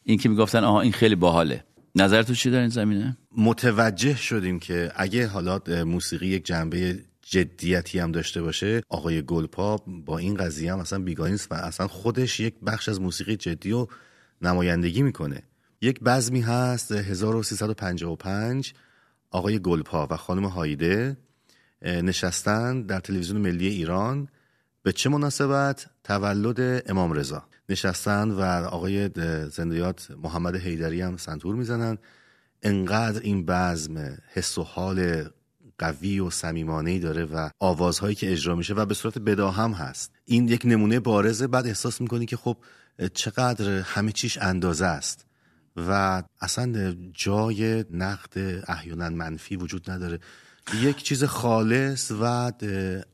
این که می‌گفتن آها این خیلی باحاله. نظر تو چی در این زمینه؟ متوجه شدیم که اگه حالا اه، موسیقی یک جنبه جدیتی هم داشته باشه. آقای گلپا با این قضیه هم اصلا بیگانه نیست و اصلا خودش یک بخش از موسیقی جدی رو نمایندگی می‌کنه. یک بزمی هست 1355 آقای گلپا و خانم هایده نشستن در تلویزیون ملی ایران. به چه مناسبت؟ تولد امام رضا. نشستن و آقای زندیات محمد حیدری هم سنتور می‌زنن. انقدر این بزم حس و حال قوی و صمیمانه‌ای داره و آوازهایی که اجرا میشه و به صورت بداهم هست. این یک نمونه بارزه. بعد احساس می‌کنی که خب چقدر همه چیش اندازه است و اصلا جای نقد احیانا منفی وجود نداره. یک چیز خالص و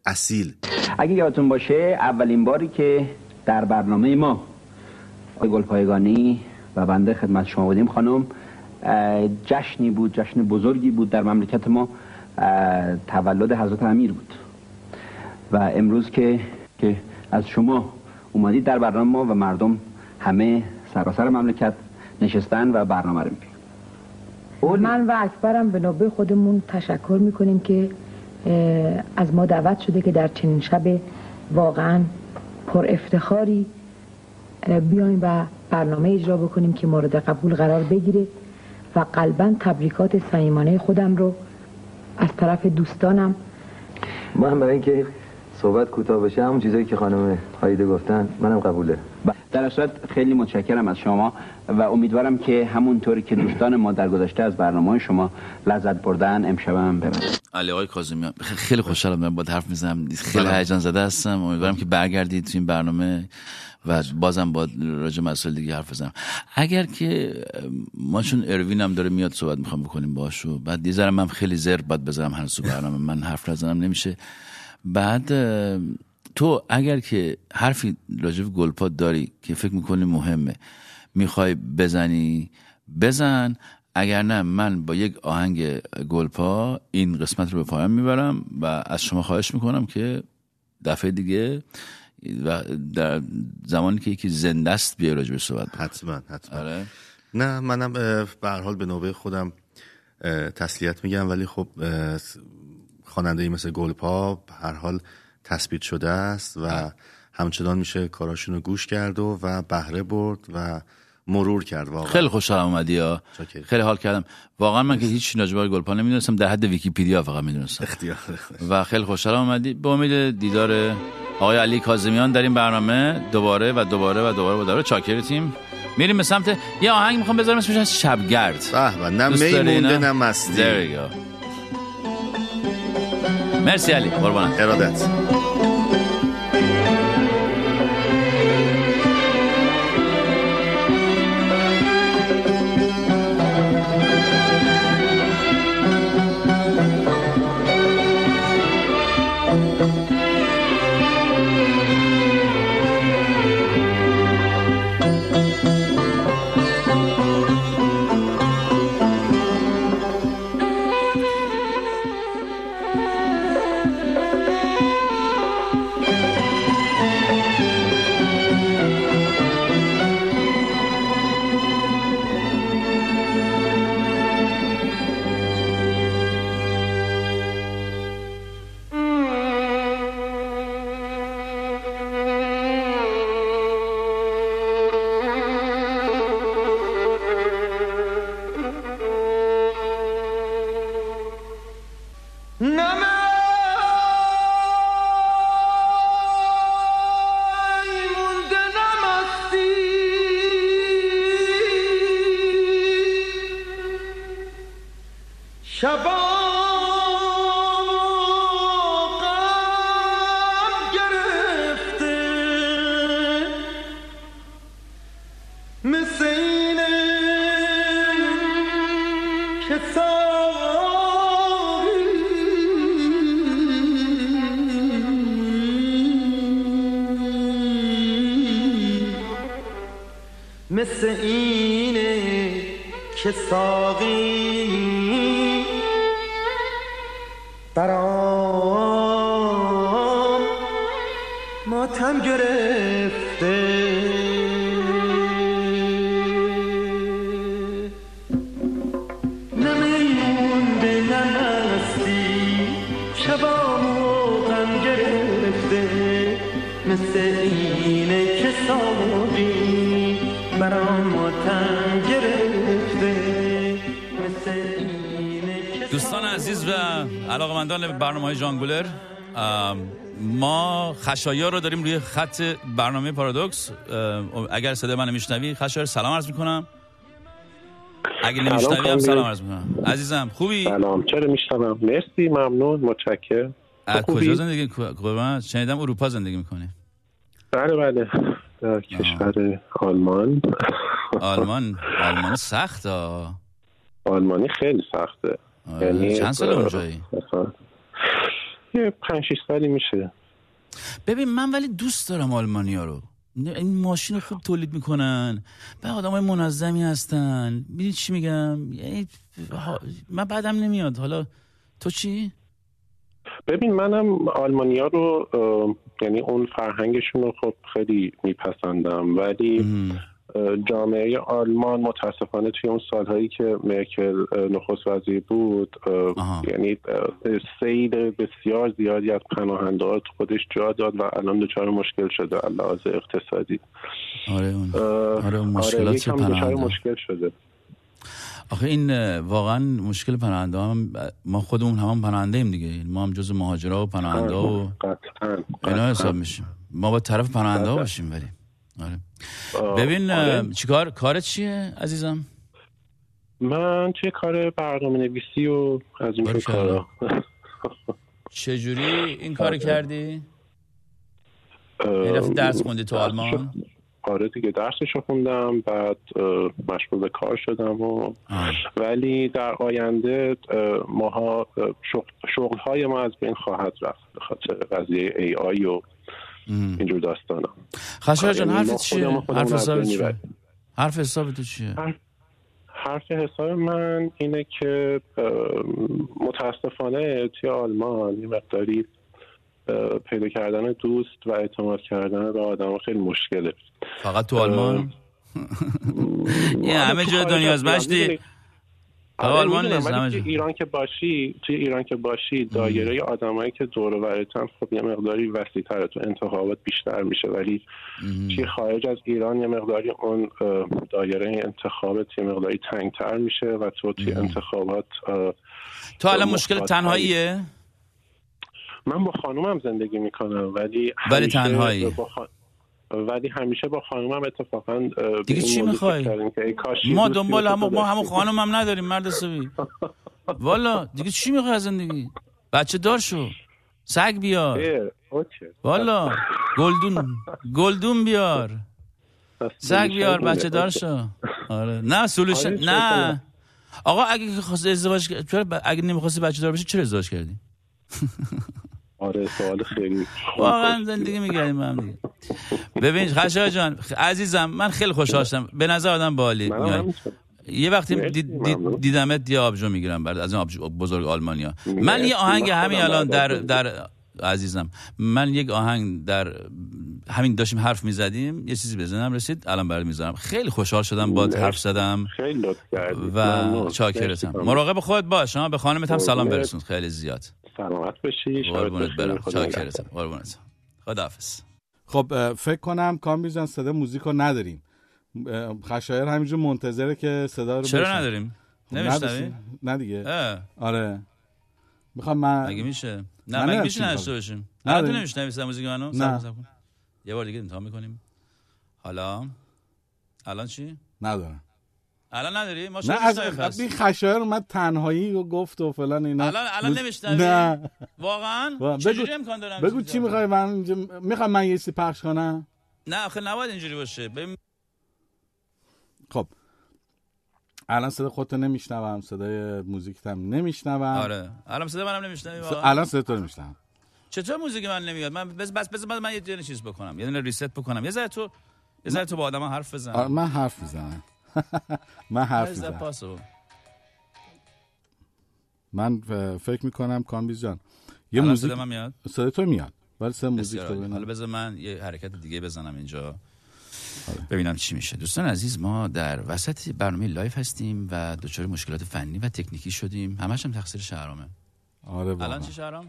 اصیل. اگه یادتون باشه اولین باری که در برنامه ما آقای گلپایگانی و بنده خدمت شما بودیم خانم جشنی بود جشن بزرگی بود در مملکت ما. تولد حضرت امیر بود. و امروز که که از شما اومدید در برنامه ما و مردم همه سراسر مملکت نشستن و برنامه رو می‌بینن. من و اکبرم به نوبه خودمون تشکر می‌کنیم که از ما دعوت شده که در چنین شب واقعا پر افتخاری بیایم و برنامه اجرا بکنیم که مورد قبول قرار بگیره و قلبا تبریکات صمیمانه خودم رو از طرف دوستانم. من برای اینکه صحبت کوتاه بشه همون چیزایی که خانم هایده گفتن منم قبوله. در اصل صورت خیلی متشکرم از شما و امیدوارم که همونطوری که دوستان ما در گذشته از برنامه شما لذت بردن امشبم ببرن. علی آقای کاظمیان خ- خیلی خوشحالم با حرف می‌زنم. خیلی هیجان زده هستم. امیدوارم که برگردید تو این برنامه. و بازم با راجع مسائل دیگه حرف بزنم. اگر که ما چون اروین هم داره میاد صحبت می‌خوام بکنیم باشو بعد یه ذره من خیلی زر باید بزنم هنوز تو برنامه من حرف نزنم نمیشه. بعد تو اگر که حرفی راجع به گلپاد داری که فکر می‌کنی مهمه می‌خوای بزنی بزن. اگر نه من با یک آهنگ گلپا این قسمت رو به پایان می‌برم و از شما خواهش می‌کنم که دفعه دیگه و در زمانی که یکی زنده است بیای راجع به صحبت. حتما حتما. آره. نه منم به هر حال به نوبه خودم تسلیت میگم ولی خب خواننده مثل گلپا به هر حال تثبیت شده است و همچنان میشه کاراشون رو گوش کرد و و بهره برد و مرور کرد واقعا. خیلی خوشحالم اومدی ها. خیلی حال کردم. واقعا من که هیچ راجع گلپا نمی‌دونستم در حد ویکیپدیا فقط می‌دونستم. اختیار. و خیلی خوشحالم اومدی. به امید دیدار آقای علی کاظمیان در این برنامه دوباره و دوباره و دوباره و دوباره چاکرتیم. میریم به سمت یه آهنگ می‌خوام بذارم اسمش از شبگرد. به به نه می مونده؟ نه مستی. مرسی علی قربانت. ارادت. های جانگولر ما خشایا رو داریم روی خط برنامه پارادوکس. اگر صدای من میشنوی خشایا سلام عرض می‌کنم. اگه نمیشنوی هم. سلام عرض می‌کنم. عزیزم خوبی؟ سلام. چرا میشنوم؟ مرسی ممنون متشکرم. از؟ کجا زندگی؟ قربان شنیدم اروپا زندگی می‌کنی. بله بله. در کشور آلمان. آلمان؟ آلمان سخت آلمانی خیلی سخته. آره. چند سال اه، اونجایی؟ یه پنج شیش سالی میشه. ببین من ولی دوست دارم آلمانیا رو. این ماشین رو خوب تولید می‌کنن. به آدم های منظمی هستن. می‌دونی چی میگم؟ یعنی من بعدم نمیاد. حالا تو چی؟ ببین منم آلمانیا رو یعنی اون فرهنگشون رو خب خیلی میپسندم. ولی جامعه آلمان متاسفانه توی اون سالهایی که مرکل نخست وزیر بود اه، یعنی سیل بسیار زیادی از پناهنده خودش جا داد و الان دچار مشکل شده لحاظ اقتصادی. آره اون. آره اون مشکلات یکم دچار پناهنده؟ مشکل شده. آخه این واقعا مشکل پناهنده هم ما خودمون هم پناهنده ایم دیگه. ما هم جز مهاجرا و پناهنده و قطعا اینا حساب میشیم. ما با طرف پناهنده ها باشیم ولی. آره آه، ببین آره. چیکار کارت چیه عزیزم من توی کار برنامه نویسی و از این. کارا چجوری این کار. کردی؟ دفعه درس خوندی تو آلمان؟ آره دیگه درسش رو خوندم بعد مشغول به کار شدم و ولی در آینده اه، ماها اه، شغل, شغل های ما از بین خواهد رفت به خاطر قضیه ای آی و اینجور داستان خشایار جان ما حرفت چیه؟ حرف حساب چیه؟ حرف حساب تو چیه؟ حرف حساب من اینه که متاسفانه توی آلمان یه مقداری پیدا کردن دوست و اعتماد کردن به آدم خیلی مشکله فقط تو آلمان؟ یه همه جای دنیا از آره آلمان جا. ایران که باشی توی ایران که باشی دایره آدمایی که دور و خب یه مقداری وسیع‌تره تو انتخابات بیشتر میشه ولی توی خارج از ایران یه مقداری اون دایره انتخابات یه مقداری تنگتر میشه و تو توی انتخابات تو الان مشکل تنهاییه؟ من با خانومم زندگی می‌کنم ولی ولی تنهایی؟ با ولی همیشه با خانومم اتفاقا دیگه چی می‌خوای؟ ما دنبال هم ما همون. خانم هم نداریم مرد حسابی والا دیگه چی می‌خوای از زندگی؟ بچه دار شو. سگ بیار. والا گلدون گلدون بیار. سگ بیار بچه دار شو. آره. نه سولوشن آره، نه. آقا اگه خواست ازدواج اگه نمی‌خواستی بچه دار بشی چرا ازدواج کردی؟ آره سوال خیلی واقعا زندگی میگردیم هم دیگه. ببین خشایار جان عزیزم من خیلی خوشحال شدم به نظر آدم بالی. یه وقتی مرسی، دید-. دیدمت یه آبجو می‌گیرم برات از این آبجو بزرگ آلمانیا. من یه آهنگ همین الان در در عزیزم من یک آهنگ در همین داشتیم حرف می‌زدیم یه چیزی بزنم رسید الان برات می‌ذارم. خیلی خوشحال شدم با. حرف زدم خیلی و. چاکرتم. مراقب خودت باش ها به خانمت هم سلام. برسون. خیلی زیاد. سلامت شبت قربونت. برم. چاکرتم. قربونت. خداحافظ. خب فکر کنم کامبیز جان صدا موزیک رو نداریم خشایر همینجور منتظره که صدا رو چرا. نداریم؟ خب نمیشنوی؟ نه دیگه اه. آره می‌خوام من مگه میشه نه من مگه میشه نداشته می‌خوام. باشیم. الان تو نمیشنوی صدا موزیک منو نه. یه بار دیگه امتحان می‌کنیم حالا الان چی ندارم الان نداری؟ ما نه از؟ این خشایر اومد تنهایی و گفت و فلان اینا. الان الان نمیشنوی نه. واقعا؟ وا- چجوری امکان دارم بگو چی می‌خوای؟ من می‌خوام من یه چیزی پخش کنم؟ نه آخه نباید اینجوری باشه. ببین خب. الان صدا خودتو نمیشنوم صدای موزیکت هم نمیشنوم. آره. الان صدا منم نمیشنوی؟ الان صدا تو نمیشنوم. چطور موزیک من نمیاد؟ من بس بس بس من یه چیز بکنم یه دونه ریست بکنم. یه ذره تو یه ذره تو با آدم حرف بزن. آره، من حرف می‌زنم. من حرف می‌زنم? من فکر می‌کنم کامبیز جان. یه موزیک صدا من میاد؟ صدا تو میاد ولی صدا موزیک تو. حالا بذار من یه حرکت دیگه بزنم اینجا. ببینم چی میشه. دوستان عزیز ما در وسط برنامه live هستیم و دچار مشکلات فنی و تکنیکی شدیم. همش هم تقصیر شهرامه. آره واقعا. الان چی شهرام؟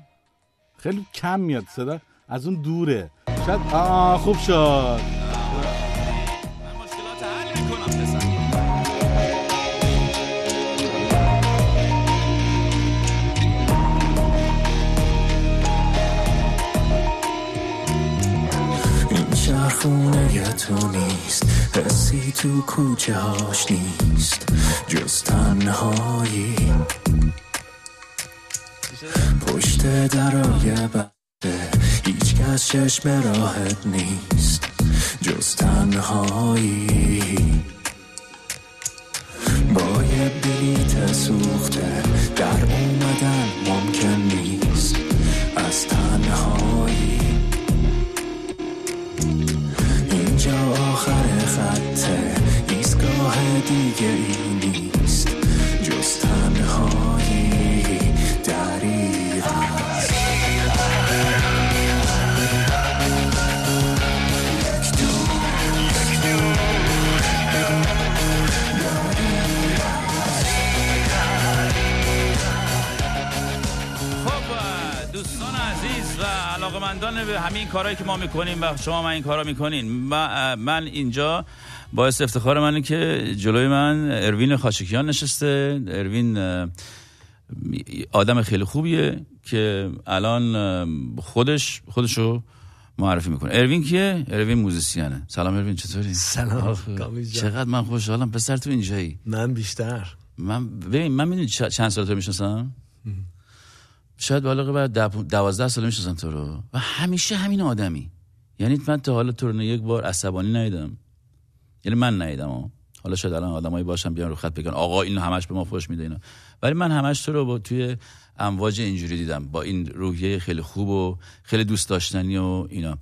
خیلی کم میاد صدا. از اون دوره. شاید آه خوب شد. مشکلات حل می‌کنم خونه ی تو نیست حسی تو کوچه هاش نیست جز تنهایی. پشت درای بده هیچ کس چشم راهت نیست جز تنهایی. با یه بیت سوخته در اون fatter. You just go ahead and get به همین کارهایی که ما می‌کنیم و شما من این کارا می‌کنین. من اینجا باعث افتخار منه که جلوی من اروین خاشکیان نشسته. اروین آدم خیلی خوبیه که الان خودش خودشو معرفی می‌کنه. اروین کیه؟ اروین موزیسیانه سلام اروین چطوری؟ سلام،. چقدر من خوشحالم. پسر تو اینجایی. من بیشتر. من ببین من می‌دونی چند سال تو می‌شناسم؟ شاید بالغ بر دو- دوازده سال می‌شناسم تو رو. و همیشه همین آدمی. یعنی من تا حالا تو رو یک بار عصبانی ندیدم. یعنی من ندیدم. حالا شاید الان آدمایی باشن بیان رو خط بگن آقا این همش به ما فوش میده اینا. ولی من همش تو رو با توی امواج اینجوری دیدم. با این روحیه خیلی خوب و خیلی دوست داشتنی و اینا.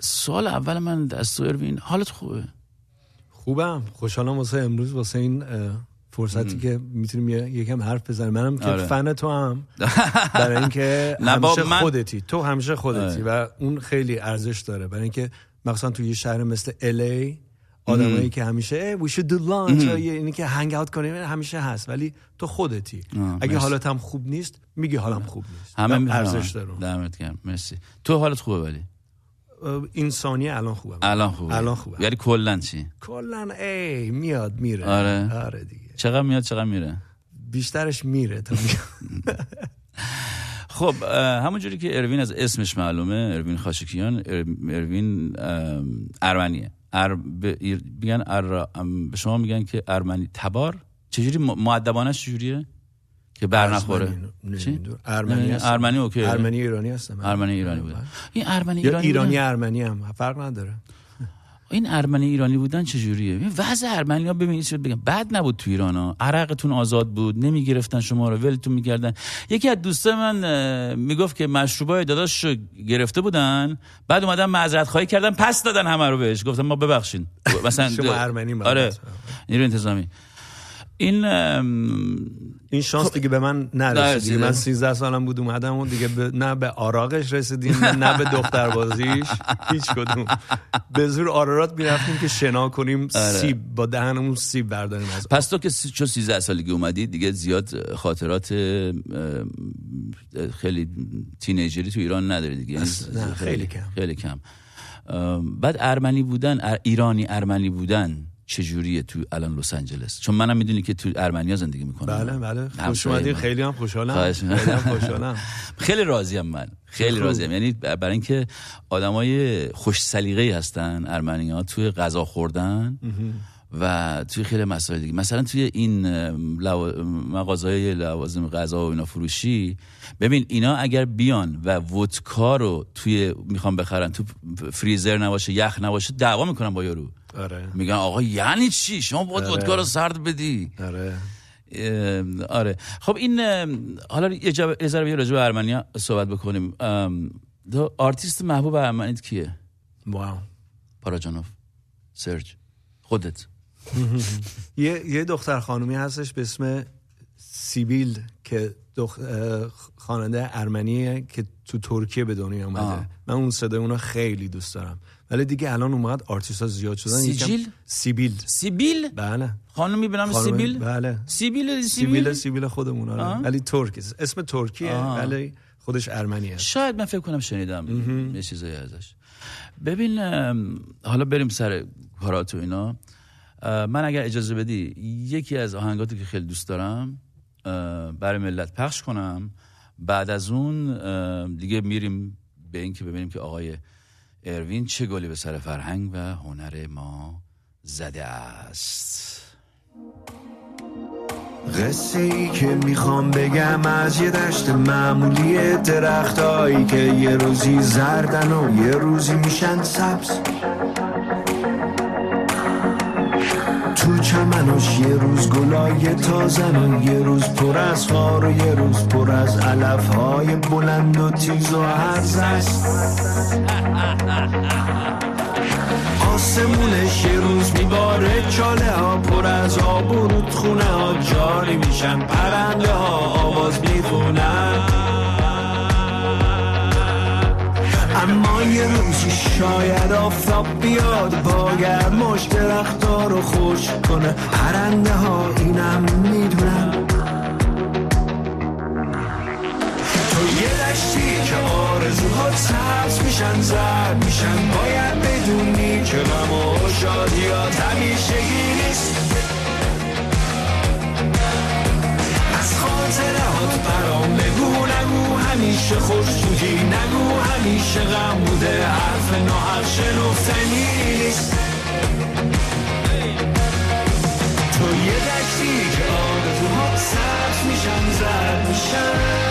سوال اول من از تو اروین حالت خوبه؟ خوبم. خوشحالم واسه امروز واسه این فرصتی که می‌تونیم یکم حرف بزنیم. منم که آره. فن تو هم. برای اینکه همیشه من- خودتی. تو همیشه خودتی آره. و اون خیلی ارزش داره. برای اینکه مثلا تو یه شهر مثل الی آدمایی که همیشه we should do lunch اینی که هنگ اوت کنیم همیشه هست. ولی تو خودتی. اگه مرسی. حالت هم خوب نیست میگی حالم خوب نیست. همه. ارزش داره دمت گرم. مرسی. تو حالت خوبه ولی؟ ثانیه الان خوبم. الان خوبه. الان خوبه یعنی کلا چی؟ کلا ای میاد میره. آره. آره دیگه. چقدر میاد چقدر میره؟ بیشترش میره تا. خب همونجوری که اروین از اسمش معلومه اروین خاچیکیان ار- اروین ارمنیه ار میگن ار به شما میگن که ارمنی تبار؟ چجوری مؤدبانش چجوریه؟ که بر نخوره. ارمنی،؟ نمی‌دونم. ارمنی OK. ارمنی ایرانی هستم. ارمنی ایرانی بوده. این ارمنی ایرانی ایرانی؟ ارمنی هم. فرق نداره. این ارمنی ایرانی بودن چجوریه؟ این وضع ارمنی ها ببینید چه بگم. بد نبود تو ایران ها. عرقتون آزاد بود نمی‌گرفتن شما رو ولتون می‌کردن. یکی از دوستای من می‌گفت که مشروبای داداش گرفته بودن بعد اومدن معذرت خواهی کردن پس دادن همه رو بهش. گفتم ما ببخشین. مثلا شما ارمنی آره. نیرو انتظامی. این این شانس دیگه به من نرسید. دیگه من 13 سالم بود اومدم و دیگه به- نه به آراغش رسیدیم نه به دختر بازیش هیچ کدوم به زور آرارات می‌رفتیم که شنا کنیم آره. سیب با دهنمون سیب برداریم از پس تو که چون 13 سالگی اومدی دیگه زیاد خاطرات خیلی تینیجری تو ایران نداری دیگه یعنی نه، خیلی کم. خیلی کم بعد ارمنی بودن ایرانی ارمنی بودن چجوریه تو الان لس آنجلس؟ چون منم می‌دونی که تو ارمنیا زندگی می‌کنم. بله بله. خوش اومدی. خیلی هم خوشحالم. خیلی هم خوشحالم. خیلی راضیم من. خیلی. راضیم یعنی برای اینکه آدمای خوش سلیقه‌ای هستن ارمنی ها توی غذا خوردن و توی خیلی مسائل دیگه. مثلا توی این لوا... مغازهای لوازم غذا و اینا فروشی ببین اینا اگر بیان و ودکا رو توی می‌خوام بخرن تو فریزر نباشه یخ نباشه دعوا می‌کنن با یارو. آره. میگن آقا یعنی چی؟ شما باید آره. ودکا رو سرد بدی. آره. آره. خب این حالا یه یه ذره بیا راجع به ارمنیا صحبت بکنیم. دو آرتیست محبوب ارمنیت کیه؟ wow. پاراجانوف سرج. خودت. یه یه دختر خانومی هستش به اسم سیبیل که دخ... خواننده ارمنیه که تو ترکیه به دنیا اومده. آه. من اون صدای اونو خیلی دوست دارم. ولی دیگه الان اومد آرتیست ها زیاد شدن. سیجیل؟ سیبیل. سیبیل؟ بله. خانمی به نام سیبیل؟ بله. سیبیل سیبیل؟ سیبیل خودمون آره. ولی ترک. اسم ترکیه. ولی خودش ارمنیه شاید من فکر کنم شنیدم یه چیزایی ازش. ببین حالا بریم سر کارات و اینا. من اگر اجازه بدی یکی از آهنگاتی که خیلی دوست دارم برای ملت پخش کنم. بعد از اون دیگه میریم به این که ببینیم که آقای اروین چه گلی به سر فرهنگ و هنر ما زده است. قصه ای که می‌خوام بگم از یه دشت معمولی درختایی که یه روزی زردن و یه روزی میشن سبز. تو چمنش یه روز گلای تازن و یه روز پر از خار و یه روز پر از علف های بلند و تیز و هرز است آسمونش یه روز میباره چاله تا برود خونه ها جاری میشن پرنده ها آواز می‌خونن. اما یه روزی شاید آفتاب بیاد باید مشت درختا رو خوش کنه. پرنده ها اینم می‌دونن. تو یه دشتی که آرزوها سبز میشن زرد میشن. باید بدونی که غم و شادیات همیشگی نیست. هات برام بگو نگو همیشه خوش بودی نگو همیشه غم بوده حرف ناحق شنفتنی نیست تو یه دشتی که آرزوها سبز میشن زرد میشن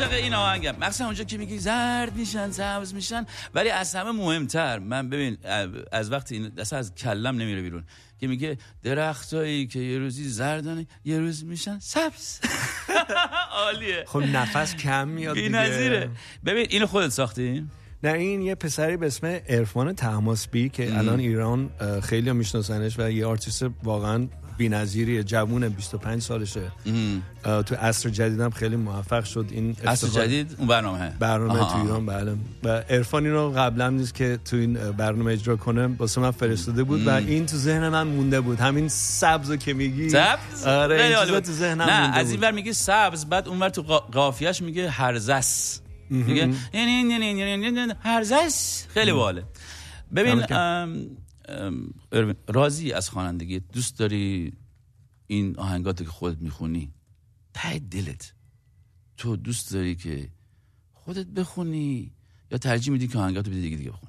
عاشق این آهنگم. مخصوصا اونجا که میگی زرد میشن سبز میشن ولی از همه مهمتر. من ببین از وقتی این اصلا از کلم نمیره بیرون که میگه درختایی که یه روزی زردن یه روز میشن سبز. عالیه. خب نفس کم میاد بی دیگه. نظیره. ببین اینو خودت ساختی؟ نه این یه پسری به اسم عرفان طهماسبی که ام. الان ایران خیلی میشناسنش و یه آرتیست واقعا بی‌نظیریه جوونه 25 سالشه. تو عصر جدیدم خیلی موفق شد این افتخار- جدید اون برنامه. برنامه آها، تو ایران بله. و عرفان اینو قبلا نیست که تو این برنامه اجرا کنه. واسه من فرستاده بود و. این تو ذهن من مونده بود. همین سبزو که میگی. سبز؟ آره این. تو ذهنم نه مونده از. این ور میگه سبز بعد اون ور تو قا- قافیهش میگه هرزس. نه، هرزس خیلی باله ببین راضی از خوانندگی دوست داری این آهنگاتی که خودت می‌خونی؟ ته دلت. تو دوست داری که خودت بخونی یا ترجیح میدی که آهنگاتو بدی دیگه دیگه بخون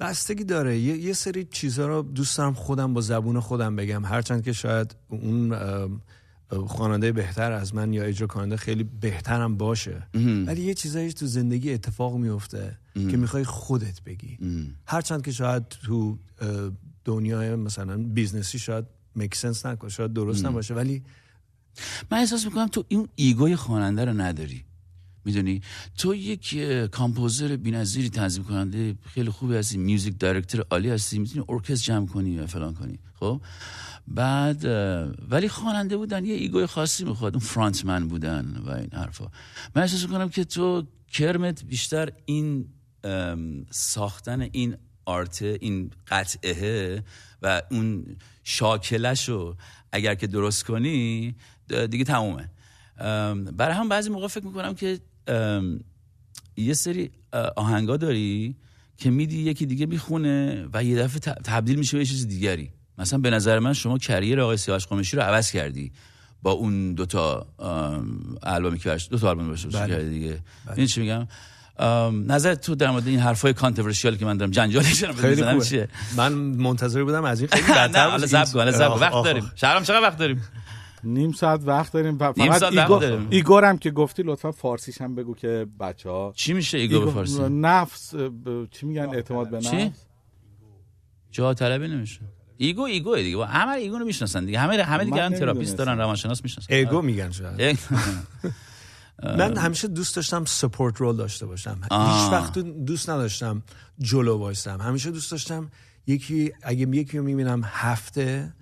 بستگی داره. یه, یه سری چیزها رو دوست دارم خودم با زبون خودم بگم. هرچند که شاید اون خواننده بهتر از من یا اجرا کننده خیلی بهترم باشه. ولی یه چیزایی تو زندگی اتفاق میفته. که می‌خوای خودت بگی. هرچند که شاید تو دنیای مثلا business ی شاید make sense نکنه شاید درست. نباشه ولی من احساس می‌کنم تو این ego ی خواننده رو نداری. می‌دونی؟ تو یک composer بی‌نظیری تنظیم کننده خیلی خوبی هستی music director عالی هستی می‌تونی ارکستر جمع کنی و فلان کنی. خب؟ بعد ولی خواننده بودن یه ego ی خاصی می‌خواد. اون frontman بودن و این حرفا. من احساس می‌کنم که تو کرمت بیشتر این ساختن این آرت این قطعه و اون شاکلش رو اگر که درست کنی دیگه تمومه. برای هم بعضی موقع فکر می‌کنم که یه سری آهنگا داری که میدی یکی دیگه می‌خونه و یه دفعه تبدیل میشه به چیز دیگری. مثلا به نظر من شما کریر آقای سیاوش قمیشی رو عوض کردی. با اون دوتا ام، البومی که برش- دوتا آلبوم برش بله. کردی دیگه. این چی میگم؟ نظر تو در مورد این حرفای کانتروورشیال که من دارم جنجالش خیلی چیه؟ من منتظر بودم از این خیلی بدتر حالا بود. زب کن حالا زب وقت داریم. شهرام چقدر وقت داریم؟ نیم ساعت وقت داریم. ف- نیم فقط ساعت وقت ایگور, داریم. ایگورم که گفتی لطفا فارسیش هم بگو که بچه ها چی میشه ایگو به فارسی؟ نفس ب- چی میگن؟ اعتماد به چی؟ نفس؟ جا طلبی نمیشه. ego ego دیگه. با همه ego رو می‌شناسن دیگه. همه همه دیگه هم تراپیست. دارن روانشناس می‌شناسن. ego میگن شاید. ای- من همیشه دوست داشتم support role داشته باشم. هیچ وقت دوست نداشتم جلو وایسم. همیشه دوست داشتم یکی اگه یکی رو می‌بینم هفته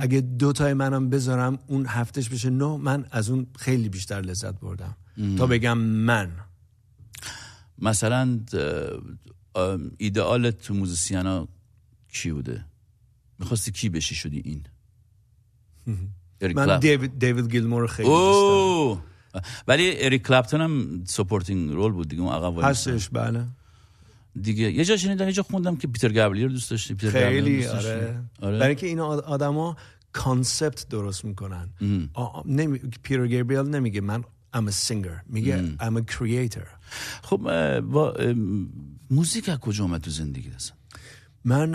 اگه دو تای منم بذارم اون هفتهش بشه نه من از اون خیلی بیشتر لذت بردم. تا بگم من. مثلا ایدئالت تو musician ا کی بوده؟ می‌خواستی کی بشی شدی این من. دیوید, دیوید گیلمور خیلی دوست ولی اریک کلپتون هم supporting role بود دیگه اون عقب. هستش بله دیگه یه جا شنیدم یه جا خوندم که پیتر گابریل رو دوست داشتی پیتر خیلی دوست داشتی؟ آره. آره برای اینکه این آدما concept درست می‌کنن نمی... پیتر گابریل نمیگه من I'm a singer میگه مم. I'm a creator خب با موزیک از کجا اومد تو زندگی اصلا من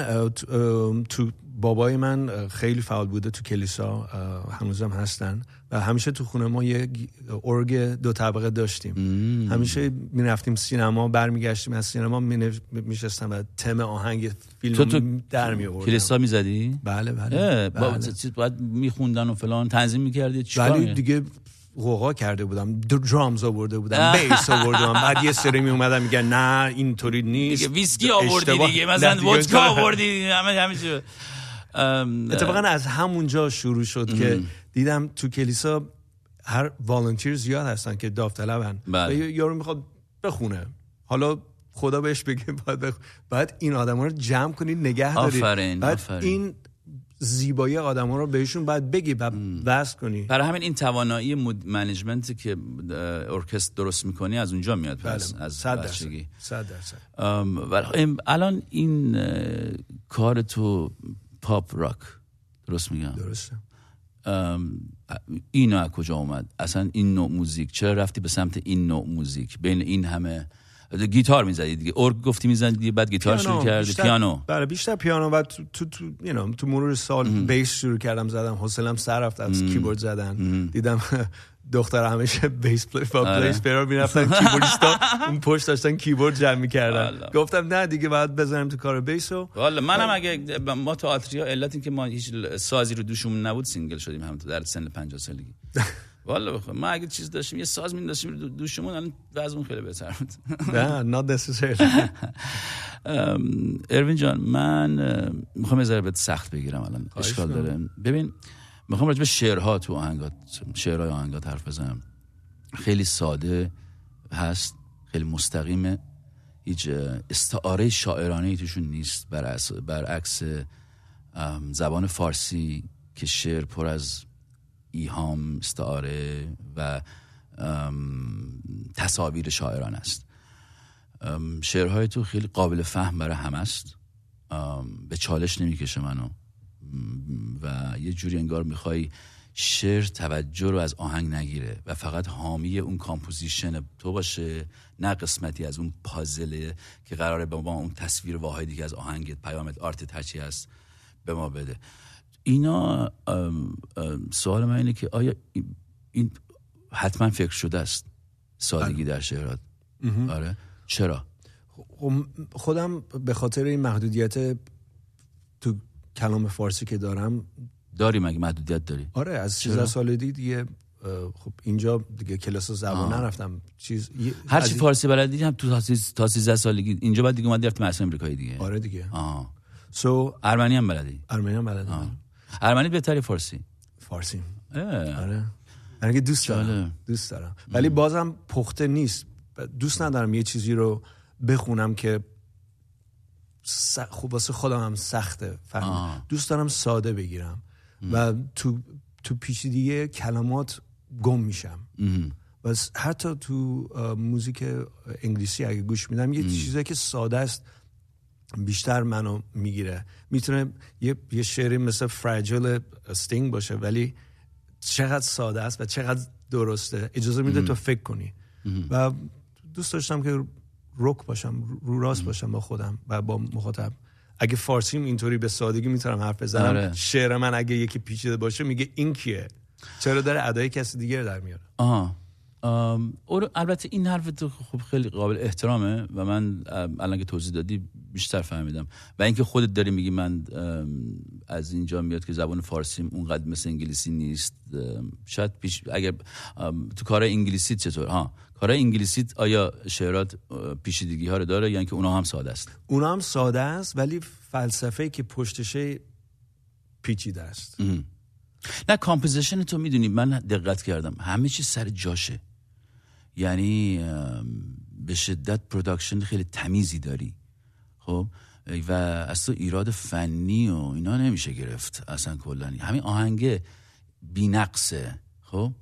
تو بابای من خیلی فعال بوده تو کلیسا هنوزم هستن و همیشه تو خونه ما یه ارگ دو طبقه داشتیم همیشه می‌رفتیم سینما برمیگشتیم از سینما میشستم و تم آهنگ فیلم تو تو در می آوردم. کلیسا می‌زدی؟ بله بله, بله. چیز باید میخوندن و فلان تنظیم می‌کردی چیکار ولی؟ دیگه قوقا کرده بودم در- درامز آورده بودم. بیس آورده بودم بعد یه سری می اومدن میگن نه اینطوری نیست دیگه ویسکی آوردی. دیگه مثلا ودکا آوردی همه همه اتفاقا از همونجا شروع شد که دیدم تو کلیسا هر والنتیر زیاد هستن که داوطلبن. بله. و یه- یارو می‌خواد بخونه. حالا خدا بهش بگه باید بخ... بعد این آدما رو جمع کنید نگه دارید آفرین، بعد آفرین. این زیبایی آدما رو بهشون باید بگی و وصل کنی. برای همین این توانایی مد... management ی که ارکستر درست می‌کنی از اونجا میاد پس بله. از صد بچگی. درصد. صد درصد الان این کار تو پاپ راک. درست میگم؟ درسته. ام، اینو از کجا اومد؟ اصلا این نوع موزیک چرا رفتی به سمت این نوع موزیک؟ بین این همه گیتار می‌زدی دیگه. ارگ گفتی می‌زدی بعد گیتار شروع کردی. پیانو. بله بیشتر پیانو و تو تو تو, you know, تو مرور سال بیس شروع کردم زدم. حوصلم سر رفت از کیبورد زدن. دیدم دختر همیشه بیس پلی و آره. پلیس پیرو می‌رفتن کیبوردیستا. اون پشت داشتن کیبورد جمع می‌کردن. گفتم نه دیگه باید بزنم تو کار بیس و والا منم اگه ما تو آتریا علت این که ما هیچ سازی رو دوشمون نبود سینگل شدیم هم در سن 50 سالگی. والا بخوام ما اگه چیز داشتیم یه ساز می‌داشتیم رو دوشمون الان وضعمون خیلی بهتر بود. نه not necessarily ام، اروین جان من می‌خوام یه ذره بهت سخت بگیرم الان اشکال. داره. ببین می‌خوام راجع به شعرها تو آهنگات شعرهای آهنگات حرف بزنم. خیلی ساده هست خیلی مستقیمه. هیچ استعاره شاعرانه توشون نیست. برعکس, برعکس زبان فارسی که شعر پر از ایهام استعاره و تصاویر شاعران است. شعرهای تو خیلی قابل فهم برای همه است. به چالش نمی‌کشه منو. و یه جوری انگار می‌خوای شعر توجه رو از آهنگ نگیره و فقط حامی اون composition تو باشه نه قسمتی از اون پازله که قراره به ما اون تصویر واحدی که از آهنگت پیامت art هرچی هست به ما بده. اینا سوال من اینه که آیا این- حتما فکر شده است سادگی در شعرات آره. چرا؟ خب خودم به خاطر این محدودیت تو کلام فارسی که دارم. داری مگه محدودیت داری؟ آره از 13 چرا؟ سالگی دیگه اه، خب اینجا دیگه کلاس زبان آه. نرفتم. چیز هر چی فارسی بلدی هم تو تا سیز- تا 13 سالگی اینجا بعد دیگه اومدی رفتی مرسم امریکایی دیگه. آره دیگه. آه. سو ارمنی هم بلدی؟ ارمنی هم بلدم. آه. ارمنی بهتری فارسی؟ فارسی. اه. آره. من که دوست دارم. دوست دارم. ولی بازم پخته نیست. دوست ندارم یه چیزی رو بخونم که خب واسه خودم هم سخته. فهم. دوست دارم ساده بگیرم. و تو تو پیچیدگی کلمات گم میشم. و حتی تو موزیک انگلیسی اگه گوش میدم یه چیزایی که ساده است بیشتر منو می‌گیره. می‌تونه یه, یه شعری مثل فرجل استینگ باشه ولی چقدر ساده است و چقدر درسته. اجازه میده تو فکر کنی. و دوست داشتم که رک باشم رو راست باشم با خودم و با مخاطب. اگه فارسیم اینطوری به سادگی می‌تونم حرف بزنم آره. شعر من اگه یکی پیچیده باشه میگه این کیه؟ چرا داره ادای کسی دیگه در میاره؟ آها. البته این حرف تو خب خیلی قابل احترامه و من الان که توضیح دادی بیشتر فهمیدم. و اینکه خودت داری میگی من از اینجا میاد که زبان فارسیم اونقدر مثل انگلیسی نیست شاید پیش اگر تو کار انگلیسی چطور؟ ها. کار انگلیسی آیا شعرات پیچیدگی ها رو داره یا اینکه اونا هم ساده است؟ اونا هم ساده است ولی فلسفه که پشتشه پیچیده است. مهم. نه composition تو می‌دونی من دقت کردم. همه چیز سر جاشه. یعنی ام، به شدت production خیلی تمیزی داری. خب؟ و از تو ایراد فنی و اینا نمیشه گرفت اصلا کلا. همین آهنگ بینقصه. خب؟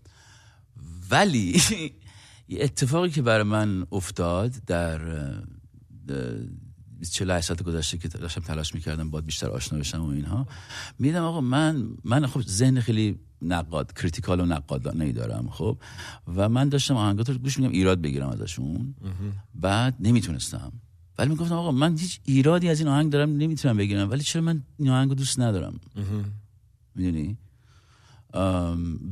ولی یه اتفاقی که برای من افتاد در 48 ساعت گذشته که داشتم تلاش می‌کردم باید بیشتر آشنا بشم و اینها میدم آقا من من خب ذهن خیلی نقاد critical و نقادانه ای دارم خب و من داشتم آهنگات رو گوش میگم ایراد بگیرم ازشون بعد نمی‌تونستم. ولی می‌گفتم آقا من هیچ ایرادی از این آهنگ دارم نمی‌تونم بگیرم ولی چرا من این آهنگ رو دوست ندارم؟ می‌دونی؟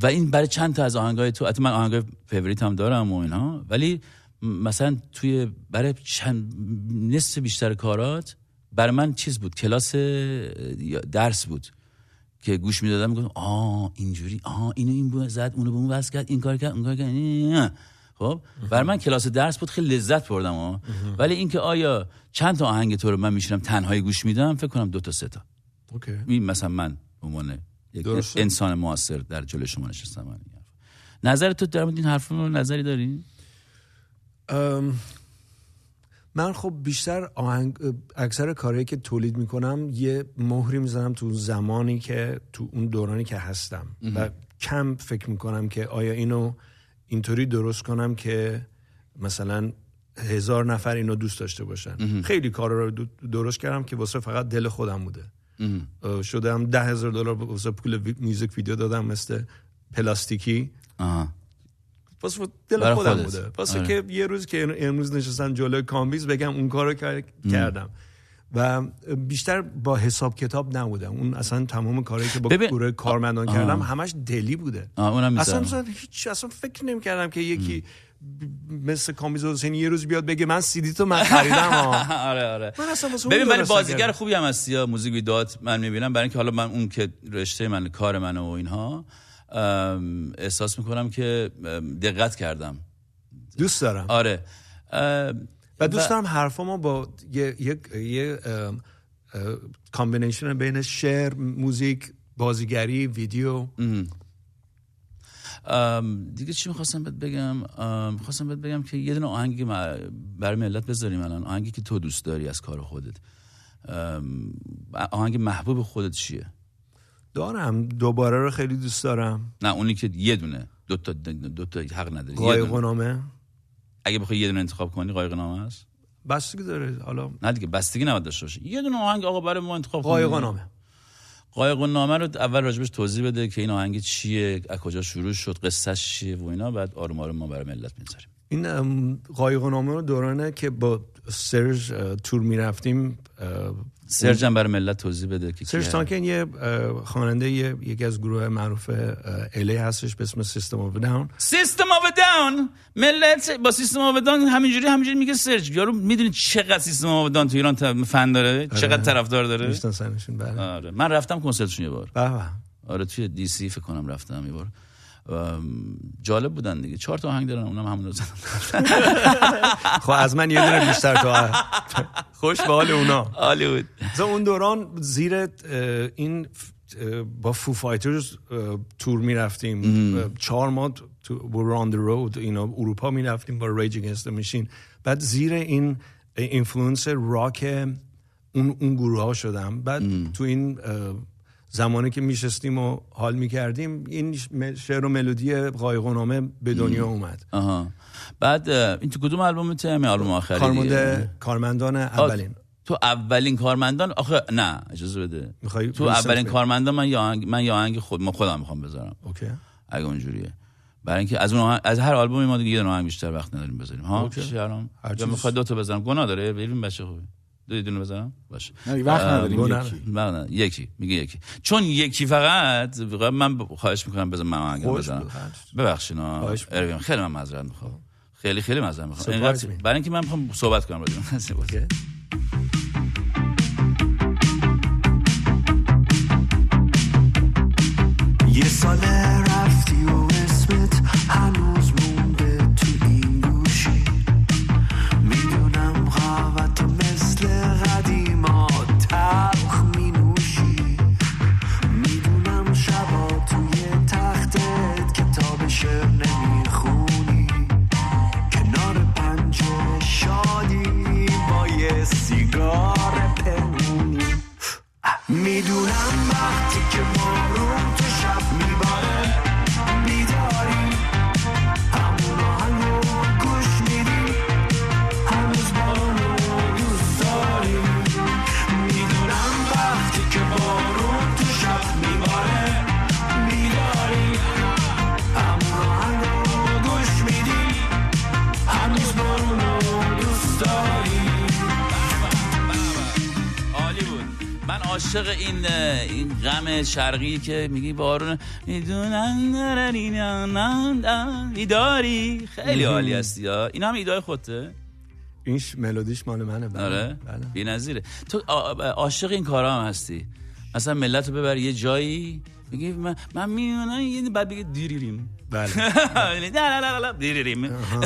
و این برای چند تا از آهنگای تو حتی من آهنگای favorite هم دارم و اینها ولی مثلا توی برای چند نصف بیشتر کارات برای من چیز بود کلاس درس بود که گوش می‌دادم می‌گفتم آه اینجوری آه اینو این بو زد اونو به اون وصل کرد این کار کرد اون کار کرد. خب برای من کلاس درس بود خیلی لذت بردم ها. ولی اینکه آیا چند تا آهنگ تو رو من میشینم تنهایی گوش میدم فکر کنم دو تا سه تا اوکی این مثلا من به عنوان یک. انسان معاصر در جلوی شما نشستم من. نظر تو در مورد این حرف نظری داری؟ ام، من خب بیشتر آهنگ اکثر کارهایی که تولید می‌کنم یه مهری می‌زنم تو زمانی که تو اون دورانی که هستم. و کم فکر می‌کنم که آیا اینو اینطوری درست کنم که مثلا هزار نفر اینو دوست داشته باشن. خیلی کار رو درست کردم که واسه فقط دل خودم بوده. شدم ده هزار دلار واسه پول میوزیک ویدیو دادم مثل پلاستیکی. آها. واسه دل خودم. بوده. واسه آره. که یه روز که امروز نشستن جلوی کامبیز بگم اون کارو کر- کردم. و بیشتر با حساب کتاب نبودم. اون اصلا تمام کارهایی که با ببین- گروه کارمندان آه. کردم همش دلی بوده. آه، اونم اصلا. اصلا هیچ اصلا فکر نمی کردم که یکی مثل کامبیز حسینی یه روز بیاد بگه من سیدی تو من خریدم. آره آره. من اصلا ببین ولی درست بازیگر. خوبی هم هستی یا موزیک ویدئوهات من می‌بینم. برای اینکه حالا من اون که رشته من کار من و اینها احساس می‌کنم که دقت کردم. دوست دارم. آره. و دوست دارم حرفامو با یه یه یه combination بین شعر موزیک بازیگری ویدیو دیگه چی می‌خواستم بهت بگم؟ می‌خواستم بهت بگم که یه دونه آهنگی برای ملت بذاریم الان. آهنگی که تو دوست داری از کار خودت. آهنگ محبوب خودت چیه؟ دارم. دوباره رو خیلی دوست دارم. نه اونی که یه دونه. دو تا دو تا حق نداری. یه قایق دونه. نامه اگه بخوای یه دونه انتخاب کنی قایق نامه است؟ بستگی داره. حالا نه دیگه بستگی نباید داشته باشه. یه دونه آهنگ آقا برای ما انتخاب قایق کنی. نامه قایق نامه رو اول راجبش توضیح بده که این آهنگ چیه از کجا شروع شد قصهش چیه و اینا بعد آروم آروم ما برای ملت می‌ذاریم این قایق نامه رو دورانه که با سرژ تور می‌رفتیم سرج هم برای ملت توضیح بده که سرژ. تانکن یه خواننده یه- یکی از گروه معروف LA هستش به اسم System of a Down System of a Down ملت با System of a Down همینجوری همینجوری میگه سرج یارو می‌دونی چقدر System of a Down تو ایران فن داره؟ چقدر طرفدار داره؟ میشناسنشون بله. آره. من رفتم کنسرتشون یه بار. به. آره توی DC فکر کنم رفتم یه بار. جالب بودن دیگه. چهار تا آهنگ دارن اونم همون رو زدن. خب از من یه دونه بیشتر تو خوش به حال اونا. عالی بود. اون دوران زیر این با Foo Fighters تور می‌رفتیم. چهار ماه تو on the road اینا اروپا می‌رفتیم با Rage Against Machine بعد زیر این influence راک اون اون گروه ها شدم. بعد تو این زمانی که میشستیم و حال می‌کردیم این شعر و ملودی قایقونامه به دنیا اومد. آها. بعد این تو کدوم آلبوم تو همین آلبوم آخری؟ کارمانده کارمندان اولین. تو اولین کارمندان؟ آخه نه اجازه بده. تو اولین؟ کارمندان من یا آهنگ من یا آهنگ خود ما خودم می‌خوام بذارم. okay. اگه اونجوریه. برای اینکه از اون از هر آلبومی ما دیگه یه دونه آهنگ بیشتر وقت نداریم بذاریم ها؟ okay. چی الان؟ هر یا. می‌خواد دو تا بذارم گناه داره ببین بچه خوبی. دو دونه بذارم باشه. نه، وقت نداریم، یکی. نه، نه، یکی. میگه یکی. چون یکی فقط من خواهش می‌کنم بذار من آهنگ هر ببخشید. اروین، خیلی من معذرت می‌خوام. خیلی خیلی معذرت می‌خوام. برای اینکه من می‌خوام صحبت کنم راجع به. یه سال عاشق این این غم شرقی که میگی بارون می‌دونن میداری خیلی عالی هستی ها. این هم ایدای خودته؟ این ملودیش مال منه. بله. آره؟ بله. بی‌نظیره. تو عاشق این کارا هم هستی. مثلا ملت رو ببر یه جایی بگی من من میونم یه بعد بگه دیریریم. بله. نه نه نه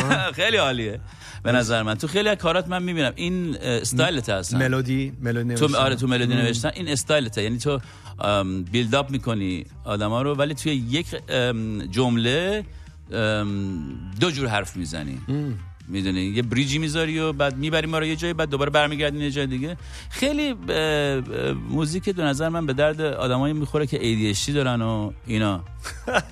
نه خیلی عالیه. به نظر من. تو خیلی از کارات من می‌بینم. این استایلت هستن. ملودی ملودی تو. آره تو ملودی. نوشتن. این استایلته یعنی تو بیلد اپ می‌کنی آدما رو ولی توی یک جمله دو جور حرف می‌زنی. می‌دونی؟ یه بریجی می‌ذاری و بعد می‌بری ما رو یه جایی بعد دوباره برمیگردین یه جای دیگه. خیلی موزیک دو نظر من به درد آدمایی می‌خوره که ADHD دارن و اینا.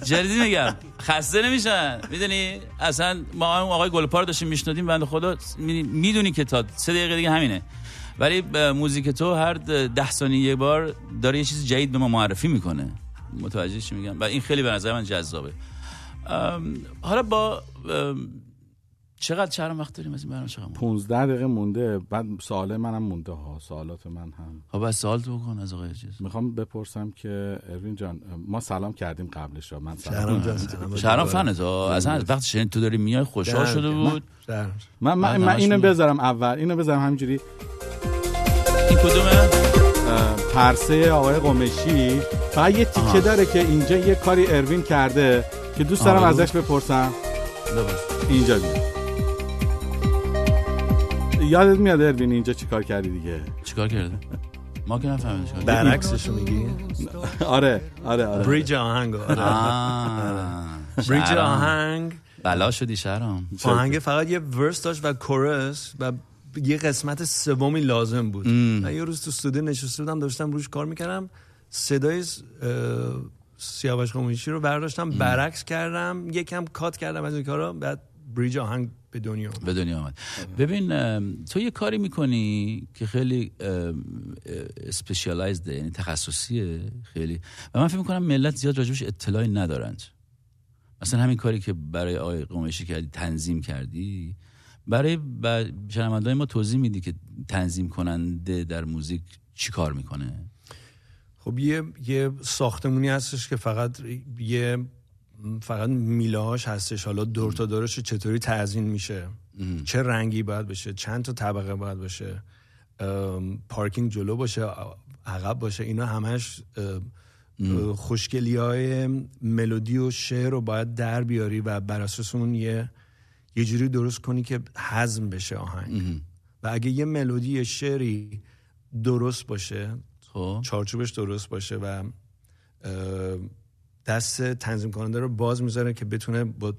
جدی میگم. خسته نمیشن. می‌دونی؟ اصلا ما اون آقای گلپار داشتیم میشنودیم بنده خدا می‌دونی که تا سه دقیقه دیگه همینه. ولی موزیک تو هر ده ثانیه یه بار داره یه چیز جدید به ما معرفی می‌کنه. متوجه میگم؟ و این خیلی به نظر من جذابه. حالا با چقدر چند وقت داریم از این برنامه چقدر 15 دقیقه مونده. بعد سوال منم مونده ها. سوالات من هم. خب بس سوال تو بکن از آقای چیز می‌خوام بپرسم که اروین جان ما سلام کردیم قبلش ها. من سلام شهرام. شهرام فنه تو. اصلا از وقتی شنید تو داری میای خوشحال شده بود. من, من, من اینو. بذارم اول. اینو بذارم همینجوری. این کدومه؟ پرسه آقای قمشی. فقط یه تیکه. داره که اینجا یه کاری اروین کرده که دوست دارم. ازش بپرسم. اینجا بیا. یادت میاد اروین اینجا چیکار کردی دیگه؟ چیکار کرده ما که نفهمیدیم چیکار کرده. برعکسشو میگی؟ آره آره آره. بریج آهنگ آره. بریج. آهنگ. بلا شدی شهرام. آهنگ فقط یه ورس داشت و کورس و یه قسمت سومی لازم بود. من یه روز تو استودیو نشسته بودم داشتم روش کار می‌کردم. صدای سیاوش قمیشی رو برداشتم برعکس کردم یکم کات کردم از این کارا بعد بریج آهنگ به دنیا اومد. به دنیا آمد. ببین تو یه کاری می‌کنی که خیلی اسپشیالایزده یعنی تخصصیه خیلی. و من فکر می‌کنم ملت زیاد راجبش اطلاعی ندارند. مثلا همین کاری که برای آقای قمیشی کردی تنظیم کردی. برای شنوندههای ما توضیح میدی که تنظیم کننده در موزیک چی کار می‌کنه؟ خب یه یه ساختمونی هستش که فقط یه فقط میلاهاش هستش. حالا دور تا دورش چطوری تزیین میشه؟ چه رنگی باید بشه چند تا طبقه باید باشه؟ ام، پارکینگ جلو باشه عقب باشه؟ اینا همش خوشگلی های ملودی و شعر رو باید در بیاری و بر اساس اون یه یه جوری درست کنی که هضم بشه آهنگ. و اگه یه ملودی یه شعری درست باشه خب. چارچوبش درست باشه و دست تنظیم کننده رو باز می‌ذاره که بتونه با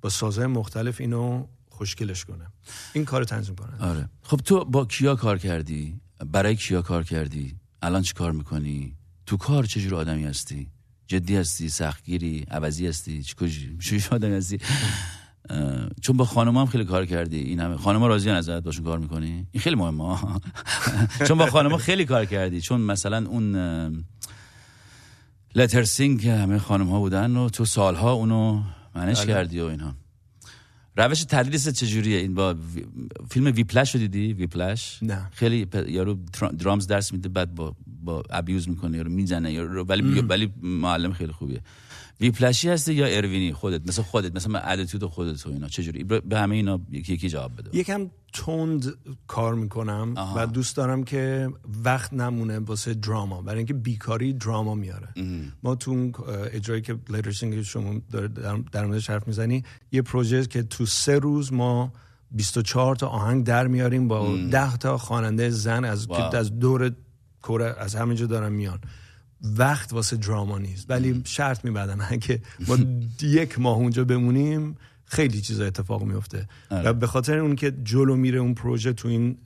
با سازهای مختلف اینو خوشگلش کنه. این کار تنظیم کننده آره. خب تو با کیا کار کردی؟ برای کیا کار کردی؟ الان چی کار می‌کنی؟ تو کار چه جور آدمی هستی؟ جدی هستی؟ سختگیری؟ عوضی هستی؟ چی چه آدمی هستی؟ چون با خانم هم خیلی کار کردی. این همه خانم راضی ازت باشون کار می‌کنی؟ این خیلی مهمه. چون با خانم خیلی کار کردی. چون مثلا اون Let Her Sing که همه خانم ها بودن و تو سالها اونو manage بله. کردی و اینا روش تدریس چجوریه این با وی- فیلم Whiplash رو دیدی Whiplash نه. خیلی پ- یارو drums درس میده بعد با با abuse می‌کنه یارو می‌زنه یارو رو ولی. ولی معلم خیلی خوبیه Whiplash ی هستی یا اروینی؟ خودت مثل خودت مثل attitude خودت و اینا. چجوری؟ به همه اینا یکی یکی جواب بده. یکم تند کار می‌کنم آها. و دوست دارم که وقت نمونه واسه دراما. برای اینکه بیکاری دراما میاره. ما تو اون اجرایی که لیترسینگ شما در- در موردش حرف می‌زنی یه پروژه که تو سه روز ما 24 تا آهنگ در میاریم با 10 تا خواننده زن از واو. از دور کره از همینجا دارن میان. وقت واسه دراما نیست. ولی شرط میبندم اگه ما یک ماه اونجا بمونیم خیلی چیزا اتفاق میفته آره. و به خاطر اون که جلو میره اون پروژه تو این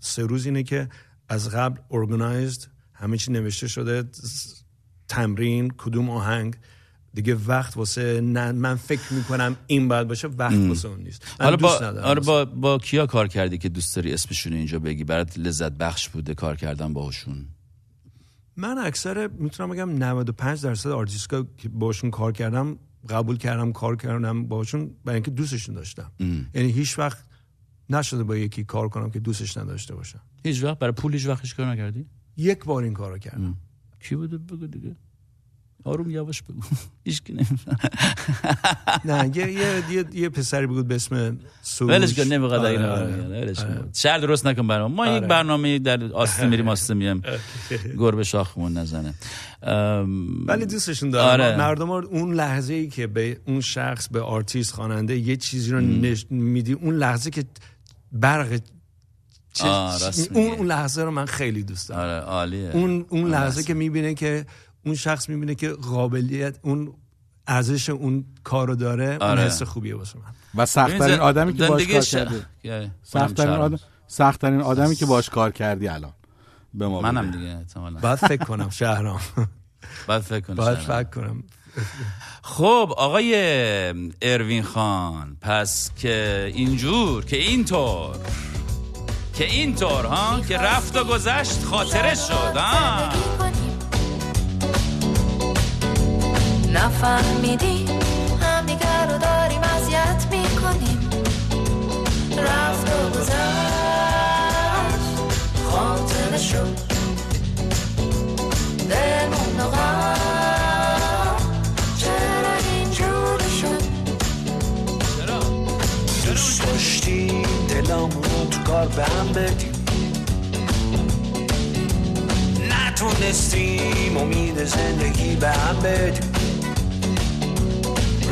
سه روز اینه که از قبل ارگنایزد همه چی نوشته شده تمرین کدوم آهنگ. دیگه وقت واسه نه من فکر می‌کنم این باید باشه وقت واسه اون نیست. حالا با آره با با کیا کار کردی که دوست داری اسمشون اینجا بگی؟ برات لذت بخش بوده کار کردن باهاشون. من اکثر می‌تونم بگم 95 درصد آرتیستا که باشون کار کردم قبول کردم کار کردم باشون برای اینکه دوستشون داشتم. یعنی هیچ وقت نشده با یکی کار کنم که دوستش نداشته باشم. هیچ وقت؟ برای پول هیچ وقت کار نکردی؟ یک بار این کارو کردم. کی بوده؟ بگو دیگه. آروم یواش بگو هیچ کی نه یه یه یه, یه پسری بود به اسم سروش ولش کن نمی‌خواد آره، اینا آره. ولش کن. آره. شر درست نکن برام ما یک آره. برنامه در آسته میریم آسته میام گربه شاخمون نزنه ولی دوستشون دارم آره. مردم اون لحظه ای که به اون شخص به آرتیست خواننده یه چیزی رو. میدی اون لحظه که برق اون لحظه رو من خیلی دوست دارم آره عالیه اون اون آره، لحظه. که می‌بینه که اون شخص می‌بینه که قابلیت اون ارزش اون کارو داره اون آره. حس خوبیه واسه من. و سختترین آدمی که باش کار ش- کردی. سختترین آدم سختترین آدمی که باش کار کردی الان. به ما منم. دیگه احتمالاً. باید فکر کنم شهرام. باید فکر باید شهرام. فکر کنم. خب آقای اروین خان پس که اینجور که اینطور که اینطور ها؟ که رفت و گذشت خاطره شد ها نفهمیدیم همدیگر رو داریم اذیت می‌کنیم. رفت و گذشت. خاطره شد. و چرا اینجوری شد؟ دوست داشتیم دلامون رو تو کار به هم بدیم نتونستیم امید زندگی به هم بدیم.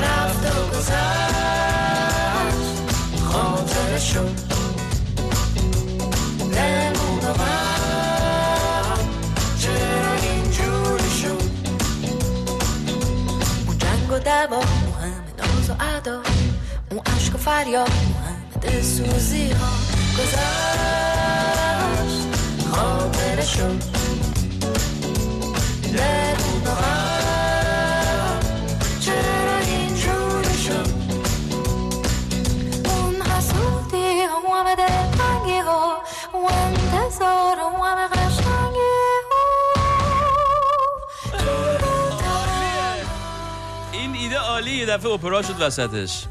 رفت و گذشت خاطره شد و غم چرا اینجوری شد اون جنگ و دعوا اون همه ناز و ادا اون عشق و فریاد همه دلسوزی ها گذشت خاطره شد عالی یه دفعه اپرا شد وسطش.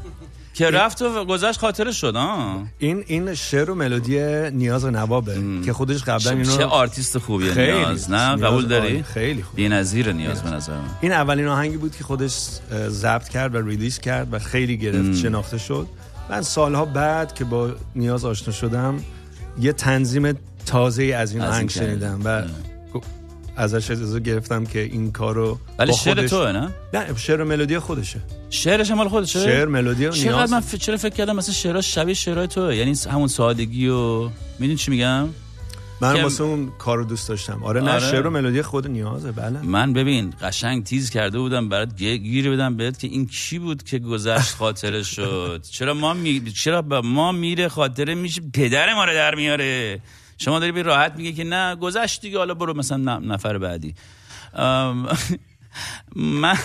که رفت و گذشت خاطره شد ها این این شعر و ملودی نیاز نوابه که خودش قبلا اینو چه آرتیست خوبیه خیلی. نیاز نه؟ نیاز قبول داری. خیلی خوب. بی‌نظیر نیاز به نظر من. این اولین آهنگی بود که خودش ضبط کرد و release کرد و خیلی گرفت ام. شناخته شد. من سالها بعد که با نیاز آشنا شدم یه تنظیم تازه از این از این آهنگ. شنیدم و ازش اجازه گرفتم که این کارو ولی شعر توه نه؟ نه شعر ملودی خودشه. شعرش مال خودشه؟ شعر ملودی و چقدر نیاز. من. چرا فکر کردم مثلا شعراش شبیه شعرهای توه؟ یعنی همون سادگی و می‌دونی چی میگم؟ من واسه اون کارو دوست داشتم. آره نه آره. شعر و ملودی خود نیازه بله. من ببین قشنگ تیز کرده بودم برات گیر بدم بهت که این کی بود که گذشت خاطره شد؟ چرا ما می... چرا با ما میره خاطره میشه؟ پدر ما رو در میاره. شما داری به راحت میگه که نه گذشت دیگه حالا برو مثلا نفر بعدی. من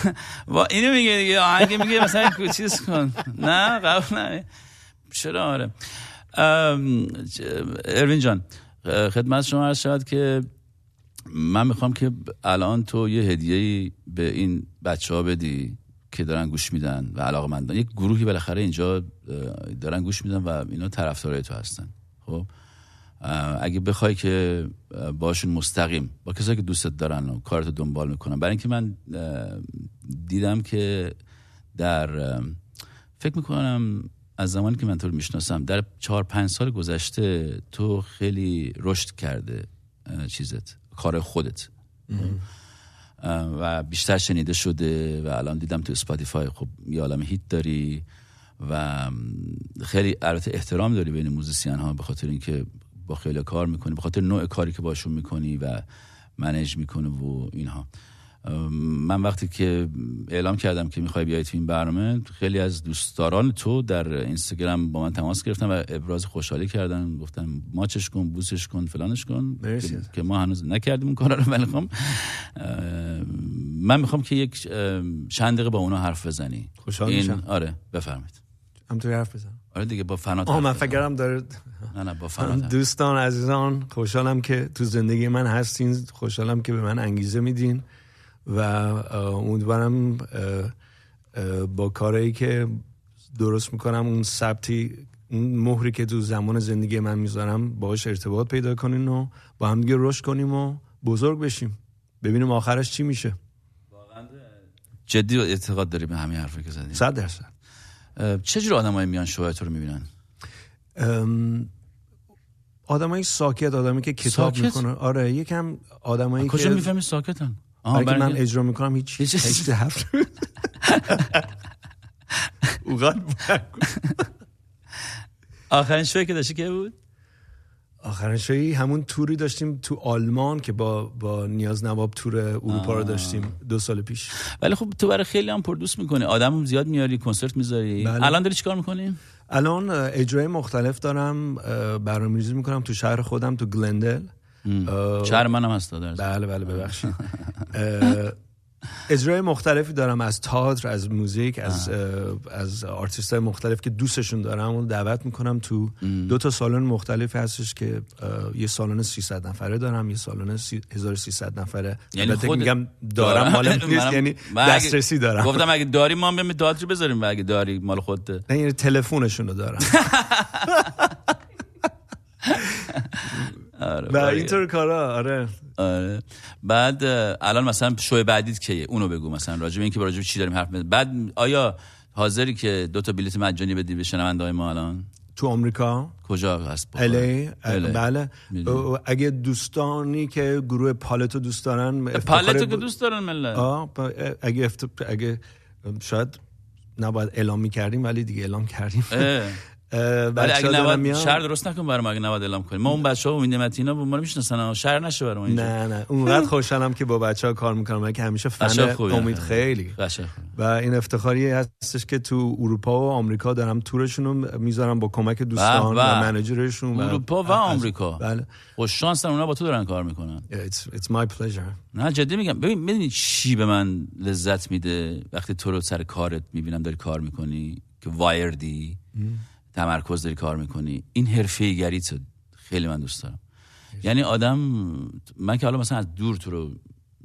با اینو میگه دیگه آهنگ میگه مثلا چیز کن. نه قبول نه. چرا؟ آره. اروین جان خدمت شما عرض شود که من می‌خوام که الان تو یه هدیه به این بچه ها بدی که دارن گوش میدن و علاقه مندن یک گروهی بالاخره اینجا دارن گوش میدن و اینا طرفدارای تو هستن. خب؟ اگه بخوای که باشون مستقیم با کسایی که دوستت دارن و کارتو دنبال می‌کنن. برای اینکه من دیدم که در فکر می‌کنم از زمانی که من تو رو می‌شناسم در چهار پنج سال گذشته تو خیلی رشد کرده چیزت کار خودت. و بیشتر شنیده شده و الان دیدم تو اسپاتیفای خب یه عالم هیت داری و خیلی البته احترام داری بین موزیسین ها به خاطر اینکه با خیلی کار می‌کنی به خاطر نوع کاری که باشون می‌کنی و منیج می‌کنه و اینها. من وقتی که اعلام کردم که می‌خوای بیای تو این برنامه خیلی از دوستداران تو در اینستاگرام با من تماس گرفتن و ابراز خوشحالی کردن. گفتن ماچش کن بوسش کن فلانش کن. که, که ما هنوز نکردیم اون کارا رو ولی خب من می‌خوام که یک چند دقیقه با اونا حرف بزنی. خوشحال این- میشم. آره بفرمایید. همطوری حرف بزن. آره دیگه با فنات آه من. فکرم داره نه نه با حرف. دوستان عزیزان خوشحالم که تو زندگی من هستین خوشحالم که به من انگیزه میدین و امیدوارم با کارهایی که درست می‌کنم اون ثبتی اون مهری که تو زمان زندگی من می‌ذارم باهاش ارتباط پیدا کنین و با هم دیگه رشد کنیم و بزرگ بشیم ببینیم آخرش چی میشه واقعا جدی اعتقاد داری به همین حرفی که زدی صد درصد چه جور آدمایی میان شوهای تو رو می‌بینن؟ آدمای ساکت آدمی که کتاب ساکت؟ می‌کنن آره یکم آدمایی کجا که می‌فهمی ساکتن؟ آها، برای من اجرا می‌کنم هیچ هیچ- هیچ حرف اوقات آخرین شوی که داشتی که بود؟ آخرین شایی همون توری داشتیم تو آلمان که با با نیاز نواب تور اروپا رو داشتیم دو سال پیش. ولی خب تو برای خیلی هم پردوس می‌کنی. آدم زیاد میاری کنسرت می‌ذاری. بله. الان داری چیکار می‌کنی؟ الان اجرای مختلف دارم برنامه‌ریزی می‌کنم تو شهر خودم تو گلندل. شهر منم هست بله بله ببخشید. اجرای مختلفی دارم از تئاتر از موزیک از از آرتیست های مختلف که دوستشون دارم اون دعوت می‌کنم تو دو تا سالن مختلفی هستش که یه سالن 300 نفره دارم یه سالن سی- 1300 نفره. یعنی خود میگم دارم؟ مال نیست یعنی دسترسی دارم. گفتم اگه داری ما هم تئاتر بذاریم و اگه داری مال خودت. نه یعنی تلفنشون رو دارم. آره و. اینطور کارا آره. آره. بعد الان مثلا شو بعدیت کیه؟ اونو بگو مثلا راجع به اینکه راجع به چی داریم حرف می‌زنیم. بعد آیا حاضری که دو تا بلیت مجانی بدی به شنونده ما الان؟ تو آمریکا؟ کجا هست؟ الی. بله. اگه دوستانی که گروه پالتو دوست دارن پالتو که دوست دارن ملت. اگه افت... اگه شاید نباید اعلام می‌کردیم ولی دیگه اعلام کردیم. بچه‌ها نباید میان. شهر درست نکن برام اگه نباید اعلام کنیم ما اون بچه ها و اینا ما رو می‌شناسن شهر نشه برام اینجا. نه نه. اونقدر خوشحالم که با بچه ها کار می‌کنم. که همیشه فن امید. خیلی. و این افتخاری هستش که تو اروپا و آمریکا دارم تورشون رو می‌ذارم با کمک دوستان به. و منیجرشون اروپا و آمریکا. بله. خوش شانس اونا با تو دارن کار می‌کنن. It's my pleasure. نه جدی میگم. ببین می‌دونی چی به من لذت میده؟ وقتی تو رو سر کارت می‌بینم داری کار می‌کنی که وایردی. تمرکز داری کار می‌کنی. این حرفه گریت خیلی من دوست دارم. یعنی آدم من که حالا مثلا از دور تو رو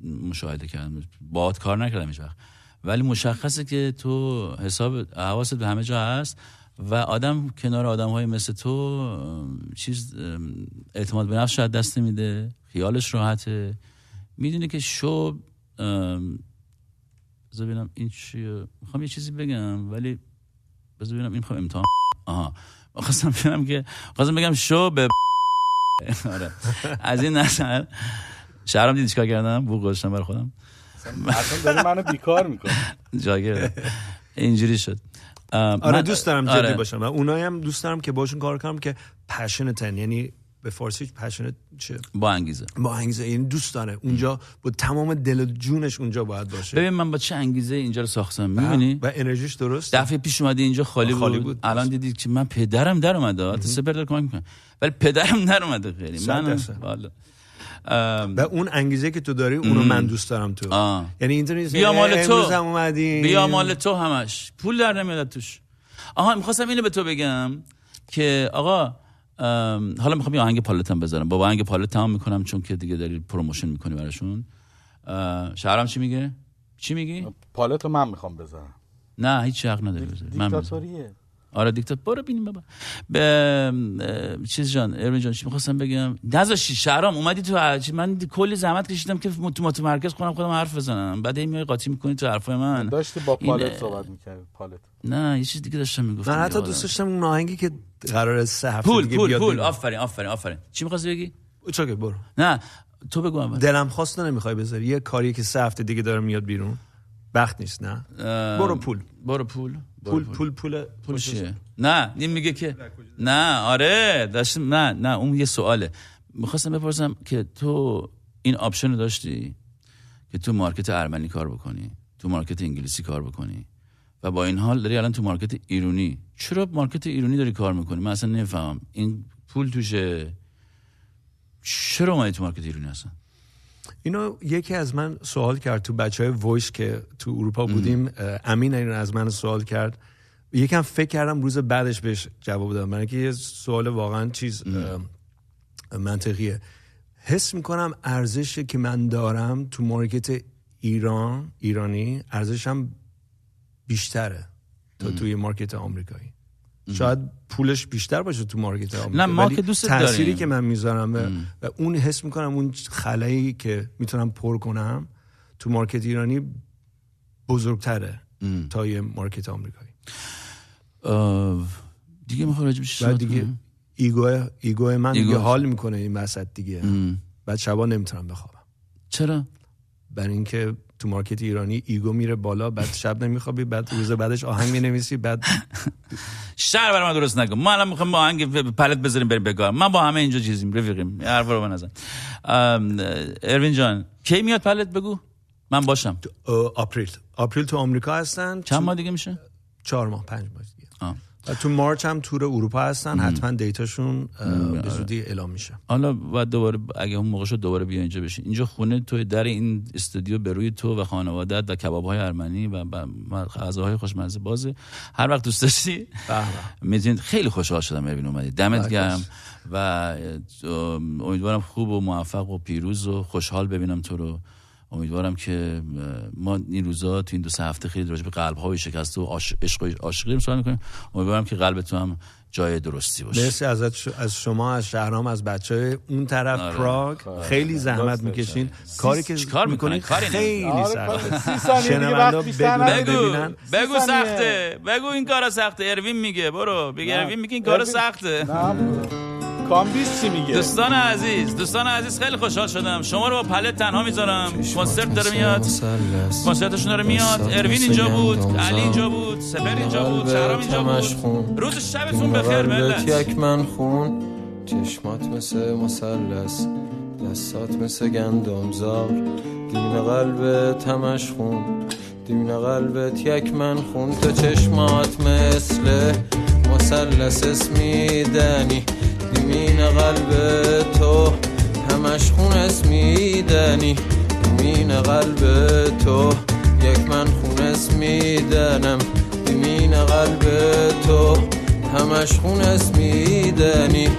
مشاهده کردم. باهات کار نکردم هیچ وقت. ولی مشخصه که تو حساب حواست به همه جا هست و آدم کنار آدم های مثل تو چیز اعتماد به نفس شاید دست نمیده. خیالش راحته. می‌دونه که شو بذار ببینم این چیه. می‌خوام یه چیزی بگم ولی بذار ببینم این می‌خوام امتحان آها. خواستم بگم که خواستم بگم شو به آره. از این نظر شهرام دیدی چیکار کردم؟ بو گذاشتم برای خودم. اصلا داری منو بیکار می‌کنی جاگیر. اینجوری شد. آره دوست دارم جدی آره. باشم. و اونایی هم دوست دارم که باشون کار کنم که پشنتن یعنی به فارسی پشنت چه؟ با انگیزه. با انگیزه. یعنی دوست داره. اونجا با تمام دل و جونش اونجا باید باشه. ببین من با چه انگیزه اینجا رو ساختم. می‌بینی؟ و انرژیش درست؟ دفعه پیش اومدی اینجا خالی, خالی بود. بود. الان دیدید که من پدرم در اومده. تا سپر داره کمک می‌کنه. ولی پدرم در اومده خیلی. من. والا. ام، و اون انگیزه که تو داری اونو من دوست دارم تو. آه. یعنی اینطوری نیست بیا مال تو. بیا مال تو همش. پول در نمیاد توش. آها می‌خواستم اینو به تو بگم که آقا حالا می‌خوام یه آهنگ پالت هم بذارم. با آهنگ پالت تمام می‌کنم چون که دیگه داری promotion می‌کنی براشون. شهرام چی میگه؟ چی میگی؟ پالتو من می‌خوام بذارم. نه هیچ حق نداری بذاری. دیکتاتوریه. آره دیکتات برو ببینیم بابا. به چیز جان ارمین جان چی می‌خواستم بگم؟ نذاشتی شهرام اومدی تو هرچی من کلی زحمت کشیدم که تو متمرکز کنم خودم حرف بزنم. بعد این میای قاطی می‌کنی تو حرفای من. داشتی با این- پالت صحبت می‌کردی پالت. نه یه چیز دیگه داشتم می‌گفتم. من حتی دوست داشتم اون آهنگی که قرار سه هفته پول دیگه پول بیاد پول. آفرین آفرین آفرین. چی می‌خواستی بگی؟ چاکه برو. نه تو بگو اول. دلم خواست نمی‌خوای بذاری. یه کاری که سه هفته دیگه داره میاد بیرون. وقت نیست نه. برو پول. برو پول. پول پول پول. پول چیه؟ نه این میگه که نه آره داشتم نه نه اون یه سواله. می‌خواستم بپرسم که تو این option رو داشتی؟ که تو market ارمنی کار بکنی تو market انگلیسی کار بکنی. و با این حال داری الان تو market ایرونی. چرا market ایرونی داری کار می‌کنی؟ من اصلا نمی‌فهمم. این پول توشه. چرا اومدی تو market ایرونی هستن اینو یکی از من سوال کرد تو بچه های Voice که تو اروپا بودیم امین اینو از من سوال کرد. یکم فکر کردم روز بعدش بهش جواب دادم. من که یه سوال واقعا چیز منطقیه. حس می‌کنم ارزشی که من دارم تو market ایران ایرانی ارزشم بیشتره تا توی market آمریکایی. شاید پولش بیشتر باشه تو market آمریکا نه، ما که دوست تأثیری داریم. که من می‌ذارم و, و اون حس می‌کنم اون خلایی که می‌تونم پر کنم تو market ایرانی بزرگتره تا یه market آمریکایی. دیگه می‌خوای راجب چی بعد صحبت دیگه؟ ego ego من دیگه ego. حال می‌کنه این وسط دیگه. بعد شبا نمی‌تونم بخوابم. چرا؟ برای اینکه تو market ایرانی ego میره بالا بعد شب نمیخوابی بعد روز بعدش آهنگ می‌نویسی بعد شر برای من درست نکن ما الان می‌خوایم با آهنگ پالت بذاریم بریم بگار من با همه اینجا چیزیم رفیقیم. یه حرفا رو من نزن ام، اروین جان کی میاد پلت بگو؟ من باشم. April. April تو آمریکا هستن. چند ماه دیگه میشه؟ چهار ماه پنج ماه دیگه. تو March هم تور اروپا هستن حتما date اشون به زودی اعلام میشه. حالا بعد دوباره اگه اون موقع شد دوباره بیا اینجا بشین. اینجا خونه تو در این استودیو به روی تو و خانوادت و کباب های ارمنی و و غذاهای خوشمزه بازه. هر وقت دوست داشتی می‌تونید خیلی خوشحال شدم اروین اومدی. دمت. گرم. و امیدوارم خوب و موفق و پیروز و خوشحال ببینم تو رو. امیدوارم که ما این روزا تو این دو سه هفته خیلی راجع به قلب های شکسته و عشق و عاشقی صحبت می‌کنیم. امیدوارم که قلب تو هم جای درستی باشه. مرسی ازت ش- از شما از شهرام از بچه های اون طرف آره. پراگ. خیلی زحمت می‌کشین. کاری که چیکار می‌کنن؟ می‌کنین کاری خیلی نمی‌کنن. سخته. شنوندا بگو بگو. سخته. بگو این کارا سخته. اروین میگه. برو نه. اروین میگه این کارا سخته. کامبیز چی میگه؟ دوستان عزیز دوستان عزیز خیلی خوشحال شدم. شما رو با پلت تنها می‌ذارم. کنسرت داره میاد. کنسرتشون داره میاد. اروین اینجا بود علی اینجا بود سپهر اینجا بود شهرام اینجا بود. روز شبتون بخیر ملت. یک من خون. چشمات مثل مثلث دستات مثل گندمزار. دین قلبت همش خون. دین قلبت یک من خون. تو چشمات مثل مثلث اسمیدنی دیمین قلب تو همش خون اسمیدنی دیمین قلب تو یک من خون اسمیدنم دیمین قلب تو همش خون اسمیدنی